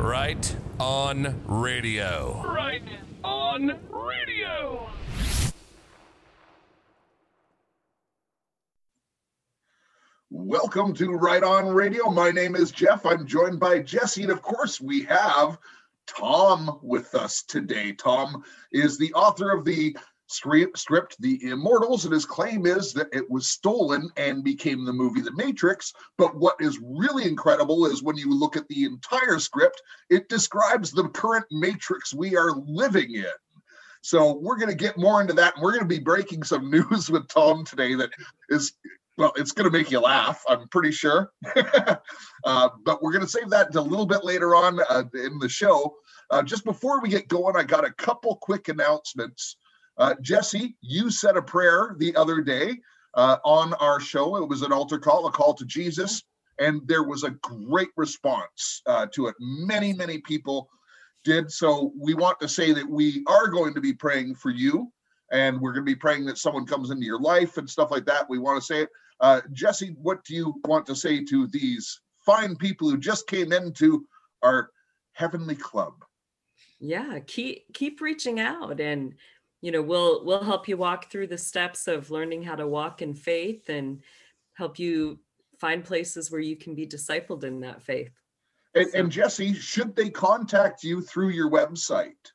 Right on radio. Right on radio. Welcome to Right On Radio. My name is Jeff. I'm joined by Jesse. And of course, we have Tom with us today. Tom is the author of the script, script The Immortals, and his claim is that it was stolen and became the movie The Matrix. But what is really incredible is when you look at the entire script, it describes the current Matrix we are living in. So we're going to get more into that. And we're going to be breaking some news with Tom today that is well, it's going to make you laugh, I'm pretty sure. uh, but we're going to save that a little bit later on uh, in the show. Uh, just before we get going, I got a couple quick announcements. Uh, Jesse, you said a prayer the other day uh, on our show. It was an altar call, a call to Jesus, and there was a great response uh, to it. Many, many people did. So we want to say that we are going to be praying for you and we're going to be praying that someone comes into your life and stuff like that. We want to say it. Uh, Jesse, what do you want to say to these fine people who just came into our heavenly club? Yeah, keep keep reaching out, and you know we'll we'll help you walk through the steps of learning how to walk in faith and help you find places where you can be discipled in that faith. And, so, and Jesse, should they contact you through your website?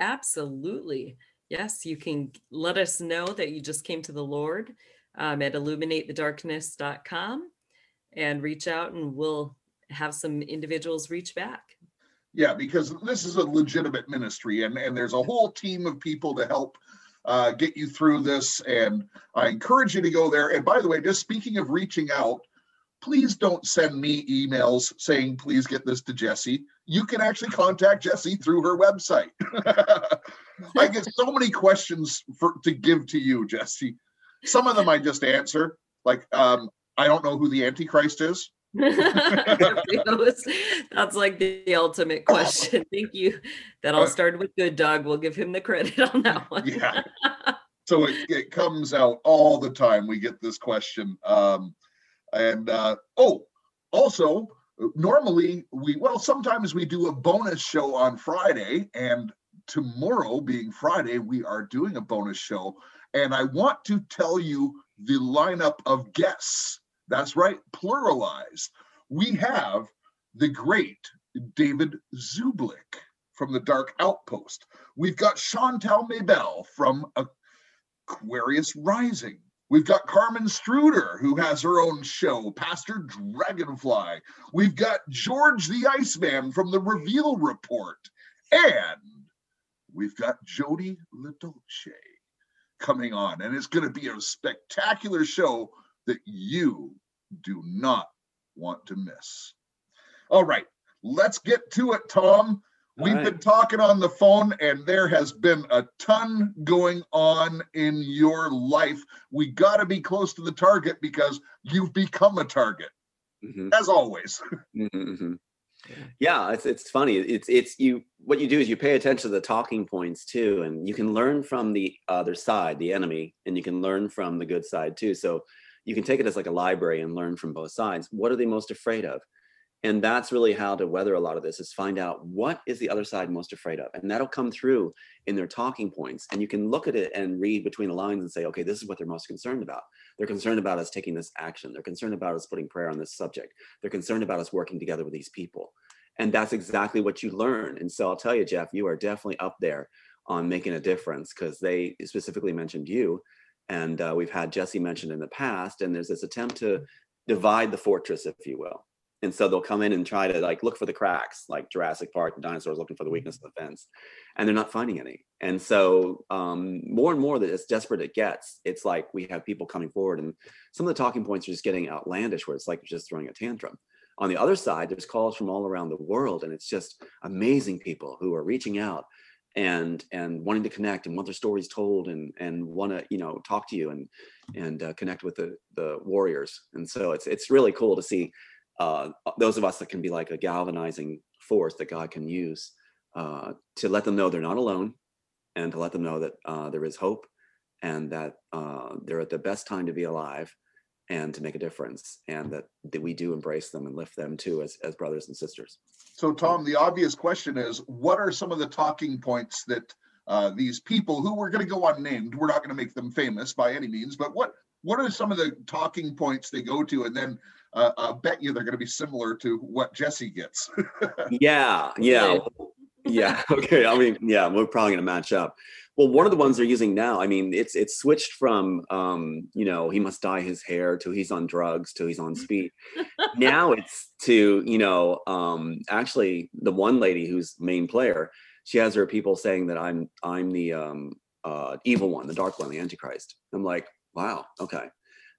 Absolutely. Yes, you can let us know that you just came to the Lord um, at illuminatethedarkness.com and reach out and we'll have some individuals reach back. Yeah, because this is a legitimate ministry and, and there's a whole team of people to help uh, get you through this. And I encourage you to go there. And by the way, just speaking of reaching out, please don't send me emails saying, please get this to Jesse. You can actually contact Jesse through her website. I get so many questions for to give to you, Jesse. Some of them I just answer, like um, I don't know who the Antichrist is. That's like the ultimate question. Thank you. That all started with Good Dog. We'll give him the credit on that one. yeah. So it, it comes out all the time. We get this question. Um, and uh, oh, also, normally we, well, sometimes we do a bonus show on Friday. And tomorrow, being Friday, we are doing a bonus show. And I want to tell you the lineup of guests. That's right, pluralized. We have the great David Zublick from the Dark Outpost. We've got Chantal Maybell from Aquarius Rising. We've got Carmen Struder, who has her own show, Pastor Dragonfly. We've got George the Iceman from the Reveal Report. And we've got Jody LaDolce coming on. And it's going to be a spectacular show that you do not want to miss. All right, let's get to it, Tom. We've right. been talking on the phone, and there has been a ton going on in your life. We got to be close to the target because you've become a target, mm-hmm. as always. Mm-hmm, mm-hmm. Yeah, it's it's funny. It's it's you. What you do is you pay attention to the talking points too, and you can learn from the other side, the enemy, and you can learn from the good side too. So you can take it as like a library and learn from both sides. What are they most afraid of? and that's really how to weather a lot of this is find out what is the other side most afraid of and that'll come through in their talking points. And you can look at it and read between the lines and say okay this is what they're most concerned about. They're concerned about us taking this action. They're concerned about us putting prayer on this subject. They're concerned about us working together with these people. And that's exactly what you learn. And so i'll tell you jeff you are definitely up there on making a difference because they specifically mentioned you and uh, we've had jesse mentioned in the past and there's this attempt to divide the fortress if you will. And so they'll come in and try to like look for the cracks like jurassic park the dinosaurs looking for the weakness of the fence and they're not finding any. And so um, more and more that as desperate it gets it's like we have people coming forward and some of the talking points are just getting outlandish where it's like just throwing a tantrum. On the other side there's calls from all around the world and it's just amazing people who are reaching out and and wanting to connect and want their stories told and and want to you know talk to you and and uh, connect with the the warriors. And so it's it's really cool to see uh, those of us that can be like a galvanizing force that God can use uh, to let them know they're not alone and to let them know that uh, there is hope and that uh, they're at the best time to be alive and to make a difference and that, that we do embrace them and lift them too as, as brothers and sisters So, Tom, the obvious question is what are some of the talking points that uh, these people who we're going to go unnamed, we're not going to make them famous by any means, but what what are some of the talking points they go to? And then uh, I bet you they're going to be similar to what Jesse gets. yeah yeah yeah okay i mean yeah we're probably going to match up. Well one of the ones they're using now i mean it's it's switched from um you know he must dye his hair to he's on drugs to he's on speed. Now it's to you know um actually the one lady who's main player she has her people saying that i'm i'm the um uh evil one the dark one the antichrist. I'm like wow okay.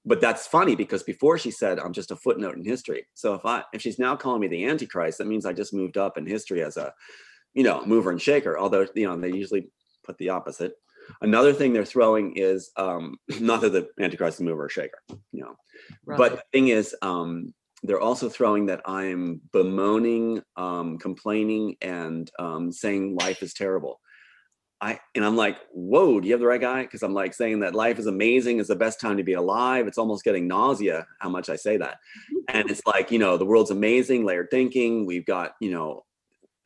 But that's funny because before she said i'm just a footnote in history. So if i if she's now calling me the antichrist that means i just moved up in history as a you know mover and shaker although you know they usually put the opposite another thing they're throwing is um not that the antichrist is a mover or shaker you know but the thing is um they're also throwing that i'm bemoaning um complaining and um saying life is terrible I and I'm like, whoa, do you have the right guy? Because I'm like saying that life is amazing, is the best time to be alive. It's almost getting nausea how much I say that. And it's like, you know, the world's amazing, layered thinking. We've got, you know,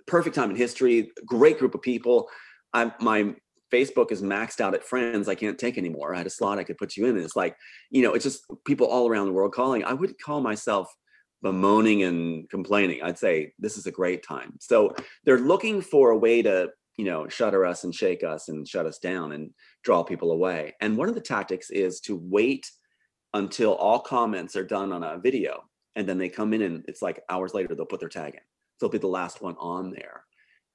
perfect time in history, great group of people. I'm my Facebook is maxed out at friends. I can't take anymore. I had a slot I could put you in. And it's like, you know, it's just people all around the world calling. I wouldn't call myself bemoaning and complaining. I'd say this is a great time. So they're looking for a way to you know, shutter us and shake us and shut us down and draw people away. And one of the tactics is to wait until all comments are done on a video. And then they come in and it's like hours later, they'll put their tag in. So be the last one on there.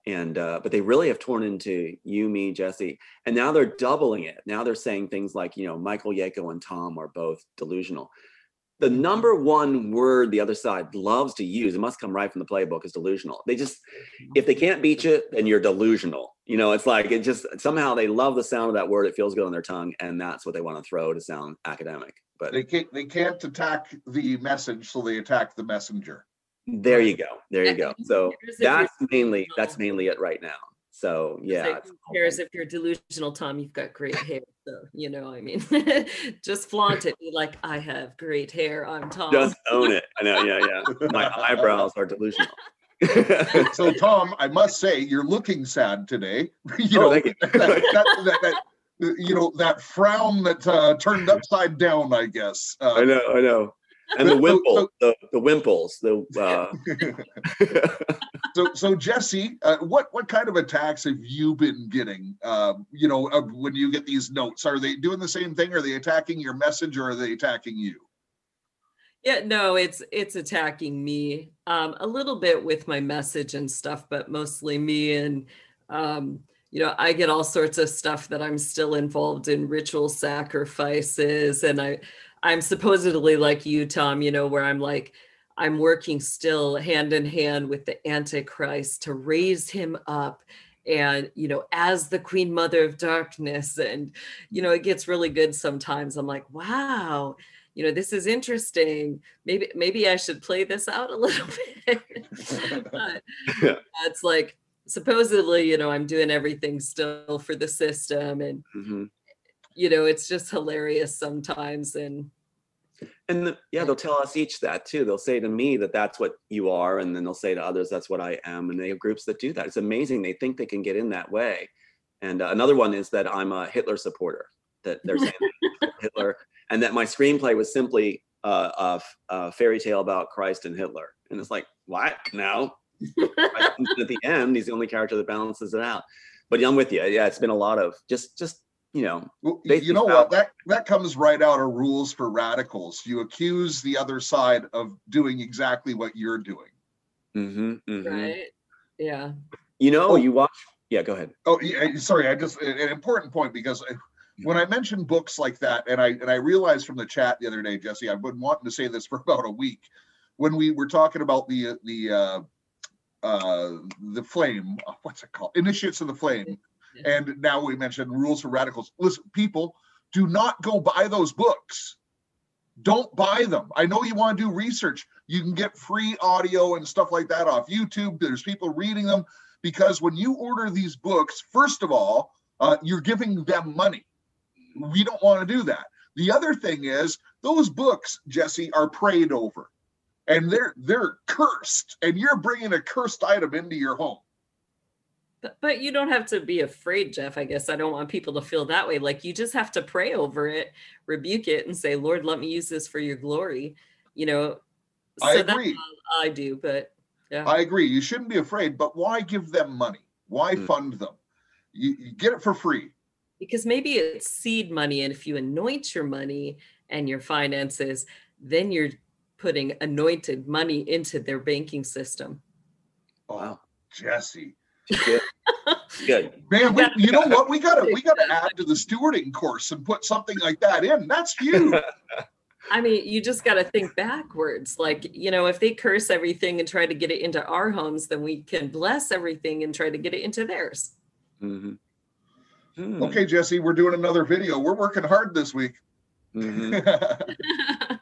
And, uh, but they really have torn into you, me, Jesse. And now they're doubling it. Now they're saying things like, you know, Michael Yako and Tom are both delusional the number one word the other side loves to use it must come right from the playbook is delusional they just if they can't beat you then you're delusional you know it's like it just somehow they love the sound of that word it feels good on their tongue and that's what they want to throw to sound academic but they can't they can't attack the message, so they attack the messenger. There you go there you go so Here's if you're that's mainly that's mainly it right now so yeah Say, it's- Whereas if you're delusional, Tom, you've got great hair. So, you know, I mean, just flaunt it. Be like, I have great hair. I'm Tom. just own it i know yeah yeah my eyebrows are delusional So, Tom, I must say, you're looking sad today. you Oh, know, thank you. that, that, that, that, you know that frown that uh, turned upside down. I guess. I Uh, know, I know. And the So- wimple, so- the, the wimples, the uh, so, so Jesse, uh, what what kind of attacks have you been getting? Um, you know, uh, when you get these notes, are they doing the same thing? Are they attacking your message, or are they attacking you? Yeah, no, it's it's attacking me um, a little bit with my message and stuff, but mostly me. And um, you know, I get all sorts of stuff that I'm still involved in ritual sacrifices, and I I'm supposedly like you, Tom. You know, where I'm like I'm working still hand in hand with the Antichrist to raise him up. And, you know, as the Queen Mother of Darkness. And, you know, it gets really good sometimes. I'm like, wow, you know this is interesting maybe maybe i should play this out a little bit but Yeah. it's like supposedly you know i'm doing everything still for the system and mhm. You know it's just hilarious sometimes and and the, yeah, they'll tell us each that too. They'll say to me that that's what you are, and then they'll say to others that's what I am. And they have groups that do that. It's amazing. They think they can get in that way. And uh, another one is that I'm a Hitler supporter. That they're saying Hitler, and that my screenplay was simply uh, a, f- a fairy tale about Christ and Hitler. And it's like, what? No. Christ comes in at the end, he's the only character that balances it out. But I'm with you. Yeah, it's been a lot of just, just you know, Well, you know think what? That that comes right out of rules for radicals. You accuse the other side of doing exactly what you're doing. hmm hmm right yeah You know, Oh. you watch. Yeah, go ahead. Oh, yeah, sorry. I just an an important point because when I mention books like that, and I and I realized from the chat the other day, Jesse, I've been wanting to say this for about a week. When we were talking about the the uh, uh, the flame, uh, what's it called? Initiates of the flame, and now we mentioned rules for radicals. Listen, people, do not go buy those books. Don't buy them. I know you want to do research. You can get free audio and stuff like that off YouTube. There's people reading them because when you order these books, first of all, uh, you're giving them money. We don't want to do that. The other thing is those books, Jesse, are prayed over, and they're they're cursed, and you're bringing a cursed item into your home. But, but you don't have to be afraid, Jeff. I guess I don't want people to feel that way. Like you just have to pray over it, rebuke it, and say, Lord, let me use this for your glory. You know, I so that's agree. all I do, but yeah. I agree. You shouldn't be afraid, but why give them money? Why Mm. fund them? You, you get it for free. because maybe it's seed money. And if you anoint your money and your finances, then you're putting anointed money into their banking system. Oh, Wow. Jesse. Good. Good. Man, we, you know what? We gotta we gotta add to the stewarding course and put something like that in. That's huge. I mean, you just got to think backwards. Like, you know, if they curse everything and try to get it into our homes, then we can bless everything and try to get it into theirs. Mhm. Hmm. Okay, Jesse, we're doing another video. We're working hard this week. Mhm.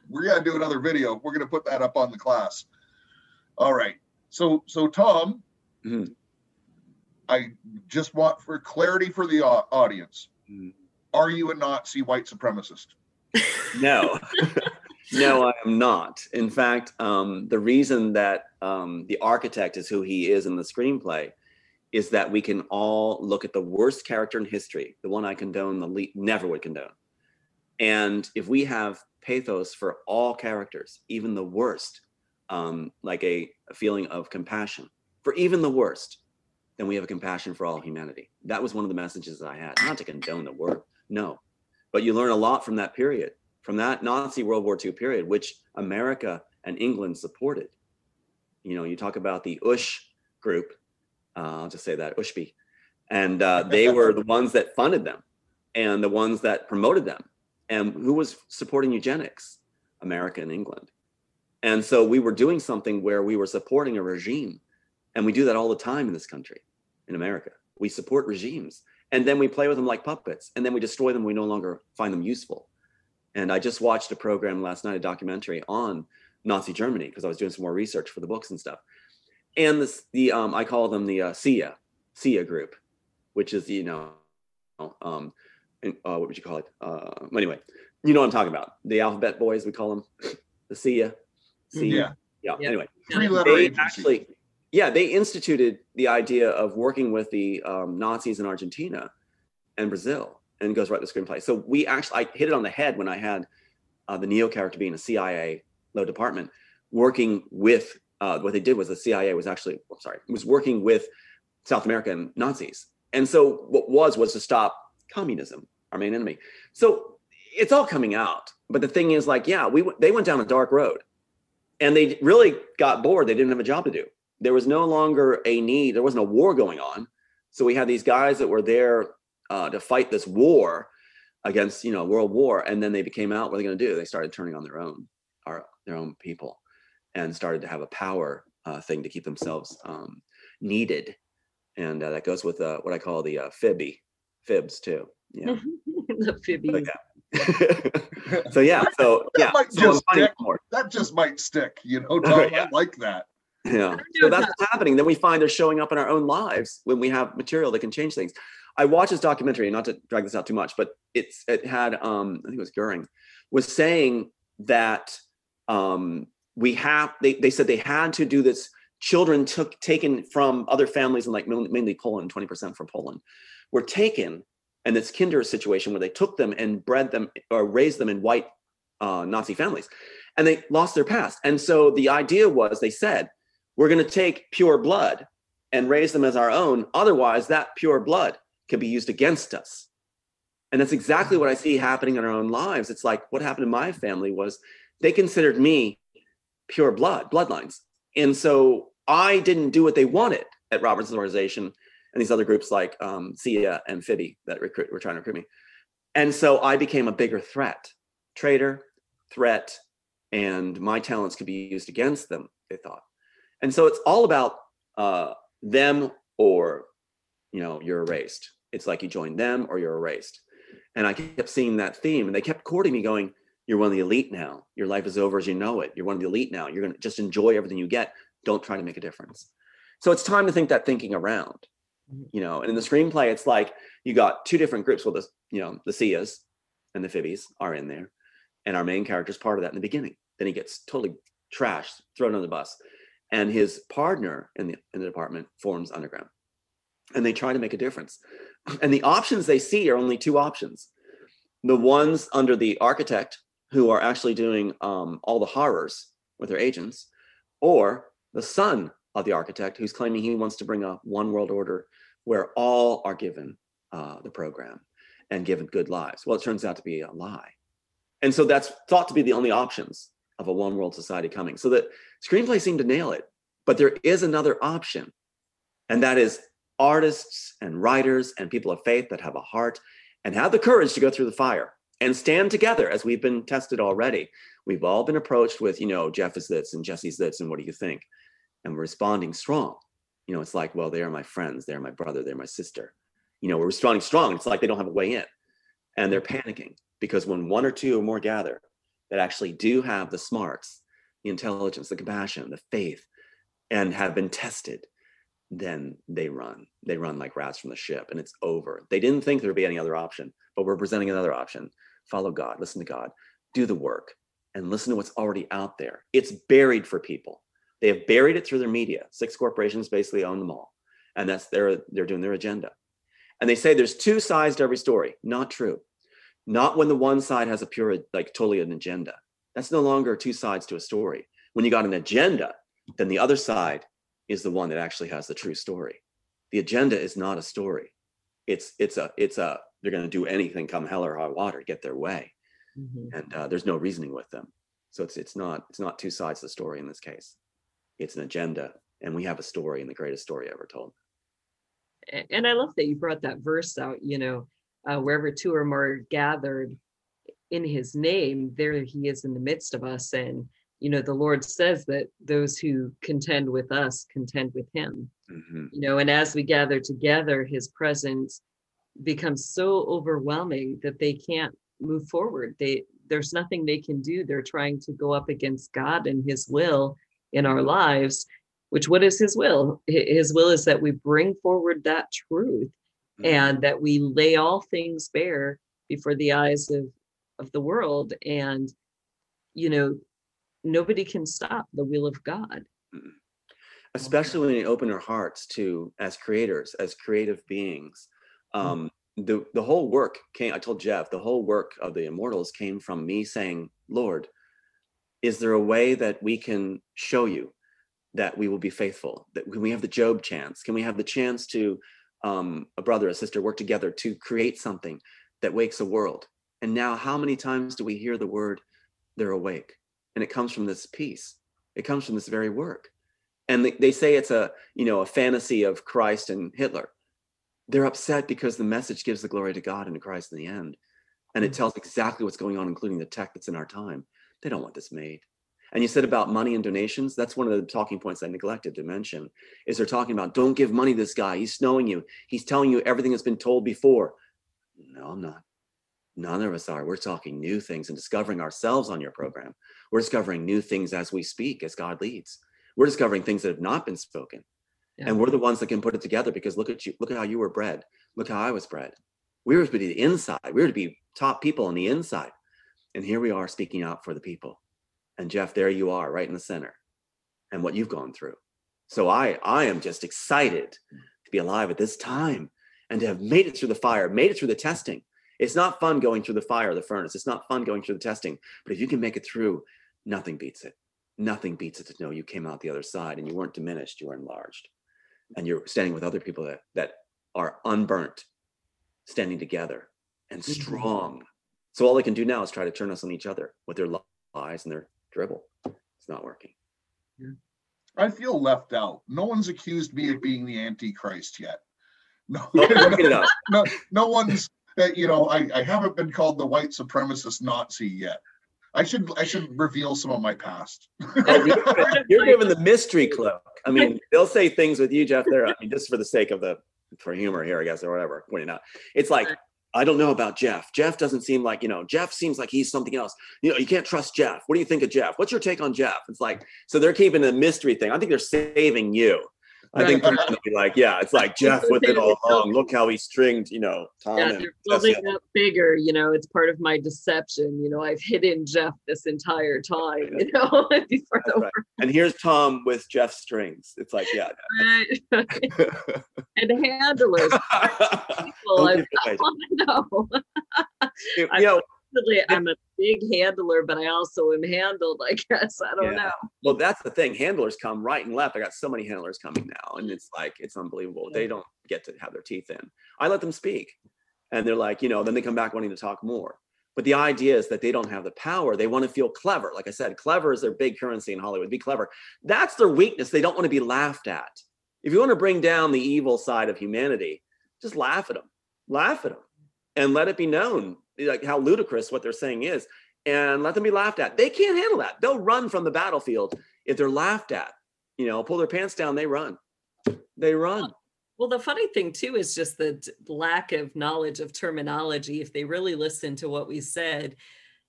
we're gonna do another video. We're gonna put that up on the class. All right. So so Tom, Mhm. I just want for clarity for the audience. Mhm. Are you a Nazi white supremacist? No, no, I am not. In fact, um, the reason that um, the architect is who he is in the screenplay is that we can all look at the worst character in history, the one I condone, the le- never would condone. And if we have pathos for all characters, even the worst, um, like a, a feeling of compassion for even the worst, then we have a compassion for all humanity. That was one of the messages that I had, not to condone the word, no, but you learn a lot from that period, from that Nazi World War II period, which America and England supported. You know, you talk about the USH group, uh, I'll just say that, USHB, and uh, they were the ones that funded them and the ones that promoted them. And who was supporting eugenics? America and England. And so we were doing something where we were supporting a regime. And we do that all the time in this country, in America. We support regimes and then we play with them like puppets and then we destroy them we no longer find them useful and i just watched a program last night a documentary on nazi germany because i was doing some more research for the books and stuff and this the um, i call them the uh, sia sia group which is you know um uh, what would you call it uh anyway you know what i'm talking about the alphabet boys we call them the sia sia Yeah. yeah, Yeah. anyway Three letter they agency. actually yeah they instituted the idea of working with the um, nazis in argentina and brazil and goes right to the screenplay. So we actually i hit it on the head when i had uh, the neo character being a cia low department working with uh, what they did was the cia was actually I'm sorry was working with south american nazis. And so what was was to stop communism our main enemy. So it's all coming out but the thing is like yeah we they went down a dark road and they really got bored. They didn't have a job to do there was no longer a need there wasn't a war going on so we had these guys that were there uh, to fight this war against you know world war and then they became out what are they going to do they started turning on their own our their own people and started to have a power uh, thing to keep themselves um, needed and uh, that goes with uh, what i call the uh, fibby fibs too yeah the fibby. like that so yeah so That might so just stick. That just might stick, you know, Tom. Yeah. I like that. Yeah. So that's what's happening. Then we find they're showing up in our own lives when we have material that can change things. I watched this documentary, not to drag this out too much, but it's it had um I think it was Goering was saying that um we have they they said they had to do this. Children took taken from other families in like mainly mainly Poland, 20% from Poland, were taken and this kinder situation where they took them and bred them or raised them in white uh, Nazi families, and they lost their past. And so the idea was they said we're going to take pure blood and raise them as our own. Otherwise, that pure blood can be used against us. And that's exactly what I see happening in our own lives. It's like what happened in my family was they considered me pure blood, bloodlines. And so I didn't do what they wanted at Robertson's organization and these other groups like um, SIA and FIBI that recruit, were trying to recruit me. And so I became a bigger threat, traitor, threat, and my talents could be used against them, they thought. And so it's all about uh, them or, you know, you're erased. It's like you join them or you're erased. And I kept seeing that theme and they kept courting me going, you're one of the elite now. Your life is over as you know it. You're one of the elite now. You're going to just enjoy everything you get. Don't try to make a difference. So it's time to think that thinking around, you know, and in the screenplay, it's like you got two different groups Well, the, you know, the Sias and the Phibbies are in there, and our main character is part of that in the beginning. Then he gets totally trashed, thrown on the bus, and his partner in the in the department forms underground, and they try to make a difference. And the options they see are only two options: the ones under the architect who are actually doing um, all the horrors with their agents, or the son of the architect who's claiming he wants to bring a one world order where all are given uh, the program and given good lives. Well, it turns out to be a lie. And so that's thought to be the only options of a one world society coming. So the screenplay seemed to nail it. But there is another option, and that is artists and writers and people of faith that have a heart and have the courage to go through the fire and stand together as we've been tested already. We've all been approached with, you know, Jeff is this and Jesse's this, and what do you think? And we're responding strong. You know, it's like, well, they are my friends, they're my brother, they're my sister. You know, we're responding strong. It's like they don't have a way in. And they're panicking because when one or two or more gather that actually do have the smarts, the intelligence, the compassion, the faith, and have been tested, then they run. They run like rats from the ship and it's over. They didn't think there would be any other option, but we're presenting another option. Follow God, listen to God, do the work, and listen to what's already out there. It's buried for people. They have buried it through their media. Six corporations basically own them all. And that's their they're doing their agenda. And they say there's two sides to every story. Not true. Not when the one side has a pure, like totally an agenda. That's no longer two sides to a story. When you got an agenda, then the other side is the one that actually has the true story. The agenda is not a story. It's it's a it's a they're going to do anything come hell or high water get their way, Mhm. and uh, there's no reasoning with them. So it's it's not it's not two sides of the story in this case. It's an agenda, and we have a story and the greatest story ever told. And I love that you brought that verse out, you know, uh, wherever two or more are gathered in his name, there he is in the midst of us. And, you know, the Lord says that those who contend with us contend with him, Mhm. you know, and as we gather together, his presence becomes so overwhelming that they can't move forward. They, there's nothing they can do. They're trying to go up against God and his will in our lives which what is his will his will is that we bring forward that truth Mhm. and that we lay all things bare before the eyes of of the world and you know nobody can stop the will of god. Especially when you open our hearts to as creators as creative beings um the the whole work came i told jeff the whole work of the immortals came from me saying lord is there a way that we can show you that we will be faithful? That can we have the job chance? Can we have the chance to um, a brother a sister work together to create something that wakes a world. And now how many times do we hear the word they're awake and it comes from this piece, it comes from this very work. And they, they say it's a you know a fantasy of christ and hitler. They're upset because the message gives the glory to god and to christ in the end. And it tells exactly what's going on including the tech that's in our time. They don't want this made and you said about money and donations? That's one of the talking points i neglected to mention is they're talking about don't give money to this guy. He's snowing you. He's telling you everything that's been told before. No i'm not. None of us are. We're talking new things and discovering ourselves on your program. We're discovering new things as we speak as god leads. We're discovering things that have not been spoken. Yeah. and we're the ones that can put it together because look at you look at how you were bred. Look how i was bred. We were to be the inside. We were to be top people on the inside. And here we are speaking out for the people and jeff there you are right in the center and what you've gone through. So i i am just excited to be alive at this time and to have made it through the fire made it through the testing. It's not fun going through the fire the furnace. It's not fun going through the testing. But if you can make it through nothing beats it. Nothing beats it to know you came out the other side and you weren't diminished you were enlarged. And you're standing with other people that that are unburnt standing together and Mhm. strong. So all they can do now is try to turn us on each other with their lies and their dribble it's not working I feel left out. No one's accused me of being the Antichrist yet. No, oh, look no, no one's. Uh, you know, I, I haven't been called the white supremacist Nazi yet. I should I should reveal some of my past. Oh, you're, you're given the mystery cloak. I mean, they'll say things with you, Jeff. There, I mean, just for the sake of the for humor here, I guess, or whatever. Pointing out, it's like I don't know about Jeff. Jeff doesn't seem like you know. Jeff seems like he's something else. You know, you can't trust Jeff. What do you think of Jeff? What's your take on Jeff? It's like so they're keeping the mystery thing. I think they're saving you. I think they're gonna be like, yeah, it's like Jeff with it all along. Look how he stringed, you know, Tom Yeah, and they're Jesse building up bigger, you know, it's part of my deception. You know, I've hidden Jeff this entire time, you know, before the right. And here's Tom with Jeff strings. It's like, yeah. Right. and handlers. People, I it away. know. You know, Actually, I'm a big handler, but I also am handled, I guess. I don't Yeah. know. well, that's the thing. Handlers come right and left. I got so many handlers coming now, and it's like it's unbelievable. They don't get to have their teeth in. I let them speak, and they're like, you know, then they come back wanting to talk more. But the idea is that they don't have the power. They want to feel clever. Like I said, clever is their big currency in Hollywood. Be clever. That's their weakness. They don't want to be laughed at. If you want to bring down the evil side of humanity, just laugh at them. Laugh at them, and let it be known like how ludicrous what they're saying is, and let them be laughed at. They can't handle that. They'll run from the battlefield if they're laughed at. You know, pull their pants down. They run. They run. Well, the funny thing too is just the lack of knowledge of terminology. If they really listen to what we said,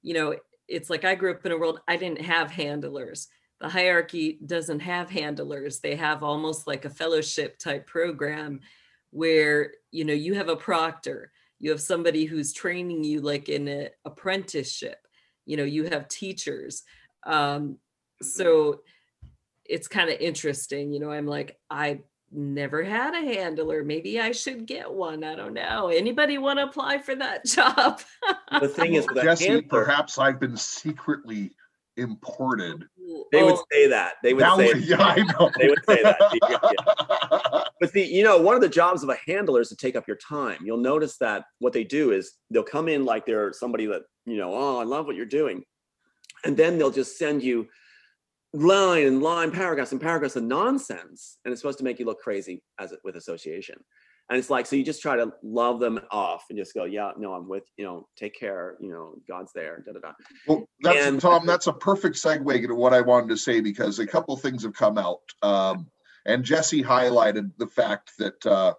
you know, it's like I grew up in a world I didn't have handlers. The hierarchy doesn't have handlers. They have almost like a fellowship type program where, you know, you have a proctor, you have somebody who's training you like in an apprenticeship, you know, you have teachers. Um, so it's kind of interesting, you know, I'm like, I never had a handler. Maybe I should get one. I don't know. Anybody want to apply for that job? The thing is, with Jesse, handler, perhaps I've been secretly imported. They would Oh, say that. They would That say. would- yeah, I know. They would say that. Yeah, yeah. But see, you know, one of the jobs of a handler is to take up your time. You'll notice that what they do is they'll come in like they're somebody that, you know, oh, I love what you're doing. And then they'll just send you line and line, paragraphs and paragraphs of nonsense. And it's supposed to make you look crazy as it, with association. And it's like, so you just try to love them off and just go, yeah, no, I'm with, you know, take care, you know, God's there, da da da. Well, that's And- Tom. That's a perfect segue to what I wanted to say because a couple things have come out, um, and Jesse highlighted the fact that uh,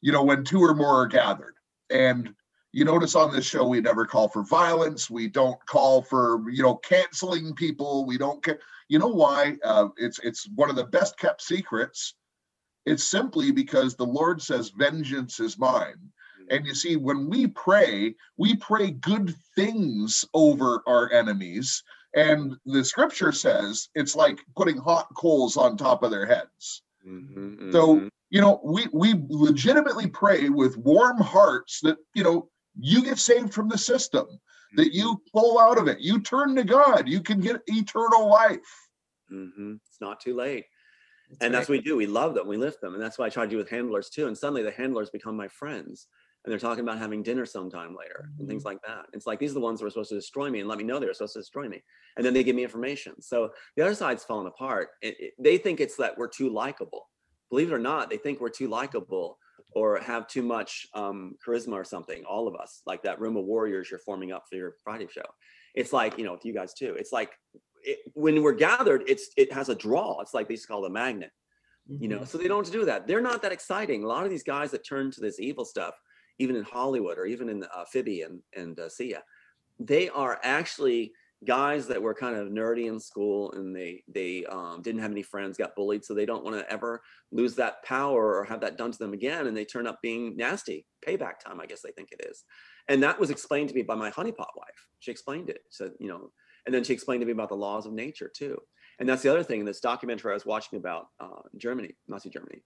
you know when two or more are gathered, and you notice on this show we never call for violence. We don't call for you know canceling people. We don't. Ca- you know why? Uh, it's it's one of the best kept secrets. It's simply because the Lord says, "Vengeance is mine." And you see, when we pray, we pray good things over our enemies. And the scripture says it's like putting hot coals on top of their heads. Mhm, So, mhm. you know, we we legitimately pray with warm hearts that, you know, you get saved from the system, that you pull out of it, you turn to God, you can get eternal life. Mhm. It's not too late. That's and that's what we do. We love them. We lift them, and that's why I try to do with handlers too. And suddenly the handlers become my friends, and they're talking about having dinner sometime later and things like that. It's like these are the ones that were supposed to destroy me and let me know they were supposed to destroy me, and then they give me information. So the other side's falling apart. It, it- they think it's that we're too likable. Believe it or not, they think we're too likable or have too much um, charisma or something. All of us, like that room of warriors you're forming up for your Friday show. It's like you know, with you guys too. It's like it, when we're gathered, it's it has a draw. It's like they used to call it a magnet you know Mhm. so they don't do that. They're not that exciting. A lot of these guys that turn to this evil stuff even in hollywood or even in uh, phoebe and and uh, sia they are actually guys that were kind of nerdy in school and they they um, didn't have any friends got bullied so they don't want to ever lose that power or have that done to them again and they turn up being nasty. Payback time i guess they think it is. And that was explained to me by my honeypot wife. She explained it. Said you know and then she explained to me about the laws of nature too and that's the other thing. In this documentary I was watching about uh, Germany, Nazi Germany,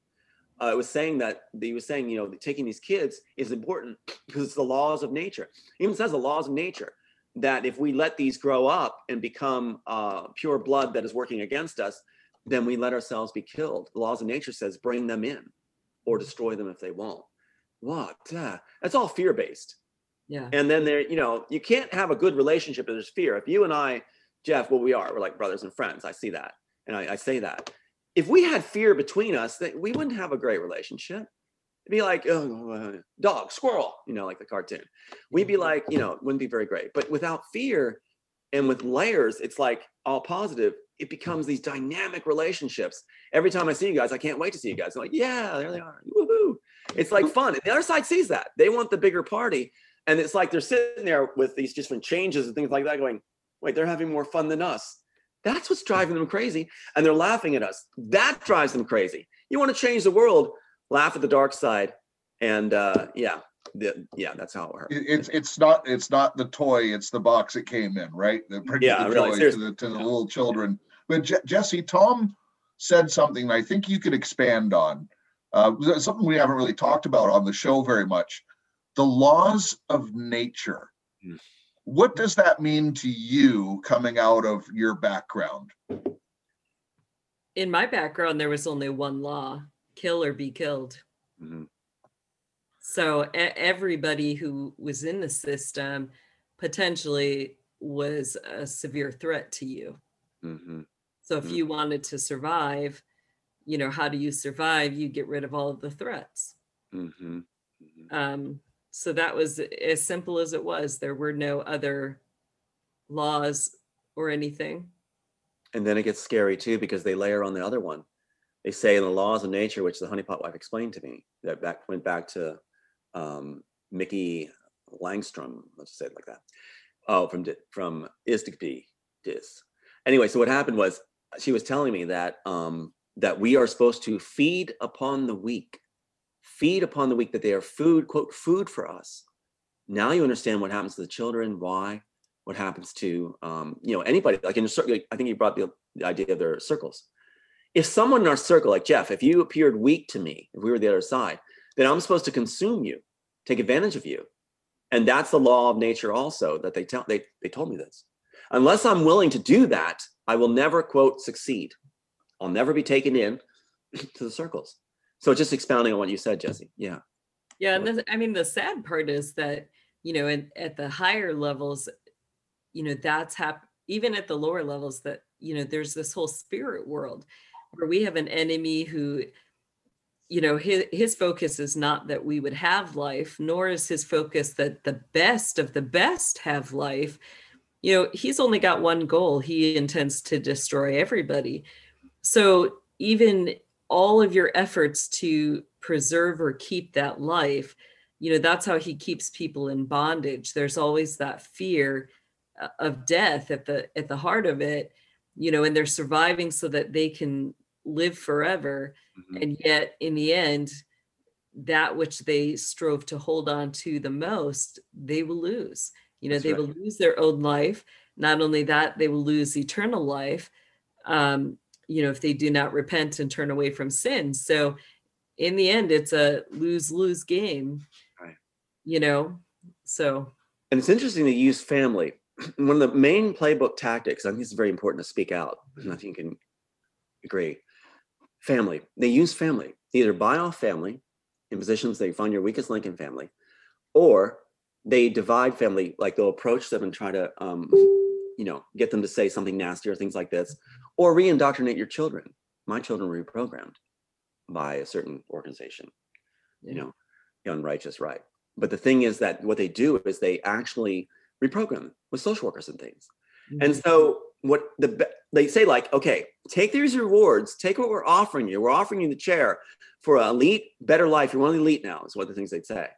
uh, it was saying that he was saying, you know, taking these kids is important because it's the laws of nature. Even says the laws of nature that if we let these grow up and become uh, pure blood that is working against us, then we let ourselves be killed. The laws of nature says bring them in or destroy them if they won't. What? Uh, that's all fear based. Yeah. And then there, you know, you can't have a good relationship if there's fear. If you and I, Jeff, what we are, we're like brothers and friends. I see that. And I, I say that. If we had fear between us, that we wouldn't have a great relationship. It'd be like, oh, dog, squirrel, you know, like the cartoon. We'd be mm-hmm. like, you know, it wouldn't be very great. But without fear and with layers, it's like all positive. It becomes these dynamic relationships. Every time I see you guys, I can't wait to see you guys. I'm like, yeah, there they are. Woohoo. It's like fun. And the other side sees that. They want the bigger party. And it's like they're sitting there with these different changes and things like that, going, wait, they're having more fun than us. That's what's driving them crazy. And they're laughing at us. That drives them crazy. You want to change the world, laugh at the dark side. And uh, yeah, the, yeah, that's how it works. It's, it's not, it's not the toy, it's the box it came in, right? The Yeah, the really, to the, to the Yeah. little children. But Je- Jesse, Tom said something I think you could expand on. Something we haven't really talked about on the show very much. The laws of nature. Hmm. What does that mean to you coming out of your background? In my background, there was only one law kill or be killed. Mhm. So everybody who was in the system potentially was a severe threat to you. Mhm. So if Mm. you wanted to survive, you know, how do you survive? You get rid of all of the threats. Mhm. Mhm. Um, so that was as simple as it was. There were no other laws or anything. And then it gets scary too because they layer on the other one. They say in the laws of nature, which the honeypot wife explained to me, that back went back to um, Mickey Langstrom. Let's just say it like that. Oh, from from is dis. Anyway, so what happened was she was telling me that um, that we are supposed to feed upon the weak, feed upon the weak, that they are food, quote, food for us. Now you understand what happens to the children, why, what happens to um, you know anybody like in a circle. I think you brought the, the idea of their circles. If someone in our circle, like Jeff, if you appeared weak to me, if we were the other side, then I'm supposed to consume you, take advantage of you, and that's the law of nature also that they tell they they told me this. Unless I'm willing to do that, I will never quote succeed. I'll never be taken in to the circles. So just expounding on what you said, Jesse. Yeah. Yeah, and this, I mean the sad part is that you know, at the higher levels, you know, that's hap- even at the lower levels that you know, there's this whole spirit world where we have an enemy who, you know, his his focus is not that we would have life, nor is his focus that the best of the best have life. You know, he's only got one goal. He intends to destroy everybody. So even all of your efforts to preserve or keep that life you know that's how he keeps people in bondage. There's always that fear uh, of death at the at the heart of it you know and they're surviving so that they can live forever. Mhm. and yet in the end that which they strove to hold on to the most they will lose. You know That's they right. will lose their own life. Not only that they will lose eternal life. Um you know if they do not repent and turn away from sin so in the end it's a lose lose game Right. you know so And it's interesting to use family. One of the main playbook tactics, I think it's very important to speak out, and I think you can agree. Family. They use family. They either buy off family in positions they find your weakest link in family, or they divide family, like they'll approach them and try to, um, you know, get them to say something nasty or things like this, or re-indoctrinate your children. My children were reprogrammed by a certain organization, you know, the unrighteous right. But the thing is that what they do is they actually reprogram with social workers and things. And mhm. so what the they say like, okay, take these rewards, take what we're offering you. We're offering you the chair for an elite, better life. You're one of the elite now, is what the things they'd say.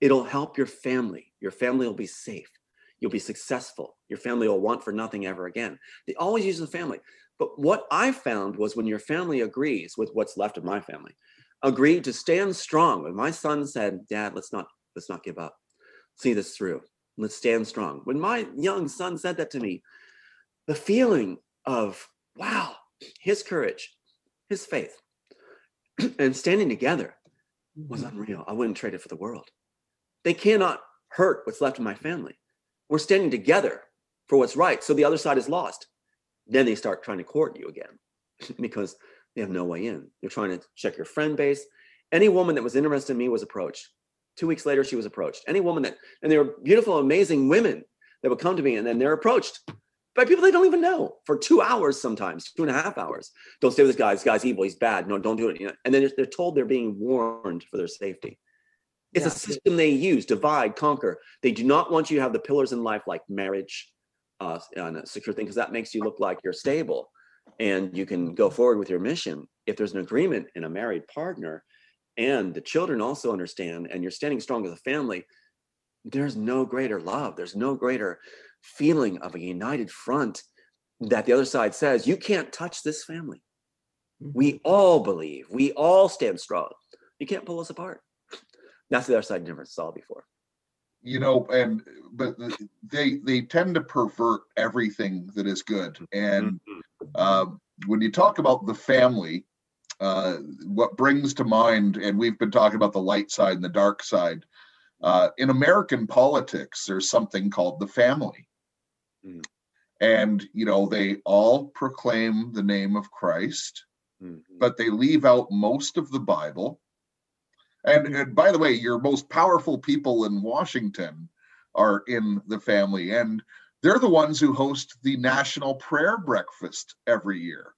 It'll help your family. Your family will be safe. You'll be successful. Your family will want for nothing ever again. They always use the family. But what I found was when your family agrees with what's left of my family, agreed to stand strong. When my son said, Dad, let's not let's not give up. See this through. Let's stand strong. When my young son said that to me, the feeling of wow, his courage, his faith, and standing together was Mhm. unreal. I wouldn't trade it for the world. They cannot hurt what's left of my family. We're standing together for what's right. So the other side is lost. Then they start trying to court you again because they have no way in. They're trying to check your friend base. Any woman that was interested in me was approached. Two weeks later, she was approached. Any woman that, and they were beautiful, amazing women that would come to me and then they're approached by people they don't even know for two hours sometimes, two and a half hours. Don't stay with this guy. This guy's evil. He's bad. No, don't do it. And then they're told they're being warned for their safety. It's a system they use, divide, conquer. They do not want you to have the pillars in life like marriage uh, and a secure thing, because that makes you look like you're stable and you can go forward with your mission. If there's an agreement in a married partner and the children also understand and you're standing strong as a family, there's no greater love. There's no greater feeling of a united front that the other side says, you can't touch this family. We all believe, we all stand strong. You can't pull us apart. That's the other side never saw before. you know and but they they tend to pervert everything that is good and um, when you talk about the family uh, what brings to mind and we've been talking about the light side and the dark side uh, in american politics there's something called the family Mm. and you know they all proclaim the name of christ Mhm. but they leave out most of the Bible. And, and by the way, your most powerful people in Washington are in the family, and they're the ones who host the National Prayer Breakfast every year.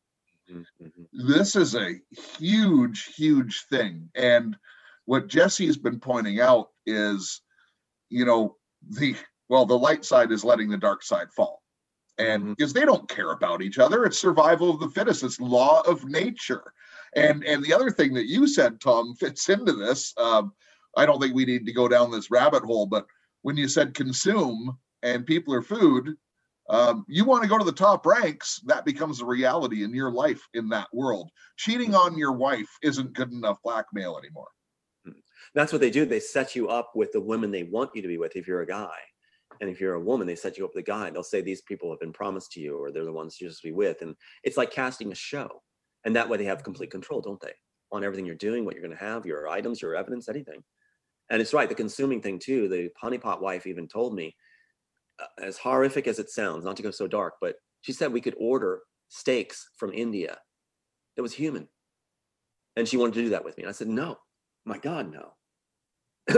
Mhm. Mhm. This is a huge, huge thing. And what Jesse's been pointing out is, you know, the well, the light side is letting the dark side fall. And Mhm. because they don't care about each other, it's survival of the fittest, it's law of nature. And and the other thing that you said, Tom, fits into this. Um, I don't think we need to go down this rabbit hole, but when you said consume and people are food, um, you want to go to the top ranks, that becomes a reality in your life in that world. Cheating on your wife isn't good enough blackmail anymore. That's what they do. They set you up with the women they want you to be with if you're a guy. And if you're a woman, they set you up with a guy. They'll say these people have been promised to you or they're the ones you're supposed to be with. And it's like casting a show. And that way they have complete control, don't they? On everything you're doing, what you're going to have, your items, your evidence, anything. And it's right, the consuming thing too. The honeypot wife even told me, uh, as horrific as it sounds, not to go so dark, but she said we could order steaks from India that was human. And she wanted to do that with me. And I said, no, my God, no.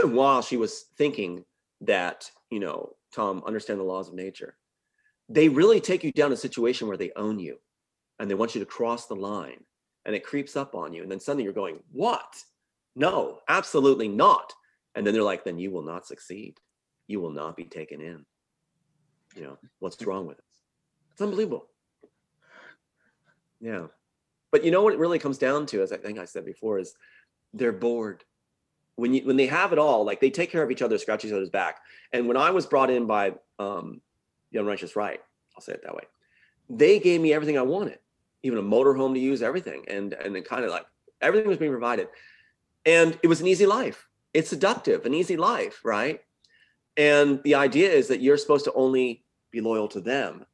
While she was thinking that, you know, Tom, understand the laws of nature. They really take you down a situation where they own you and they want you to cross the line and it creeps up on you. And then suddenly you're going, what? No, absolutely not. And then they're like, then you will not succeed. You will not be taken in. You know, what's wrong with us? It's unbelievable. Yeah. But you know what it really comes down to, as I think I said before, is they're bored. When you when they have it all, like they take care of each other, scratch each other's back. And when I was brought in by um, the unrighteous right, I'll say it that way, they gave me everything I wanted, even a motorhome to use, everything, and and it kind of like everything was being provided, and it was an easy life. It's seductive, an easy life, right? And the idea is that you're supposed to only be loyal to them,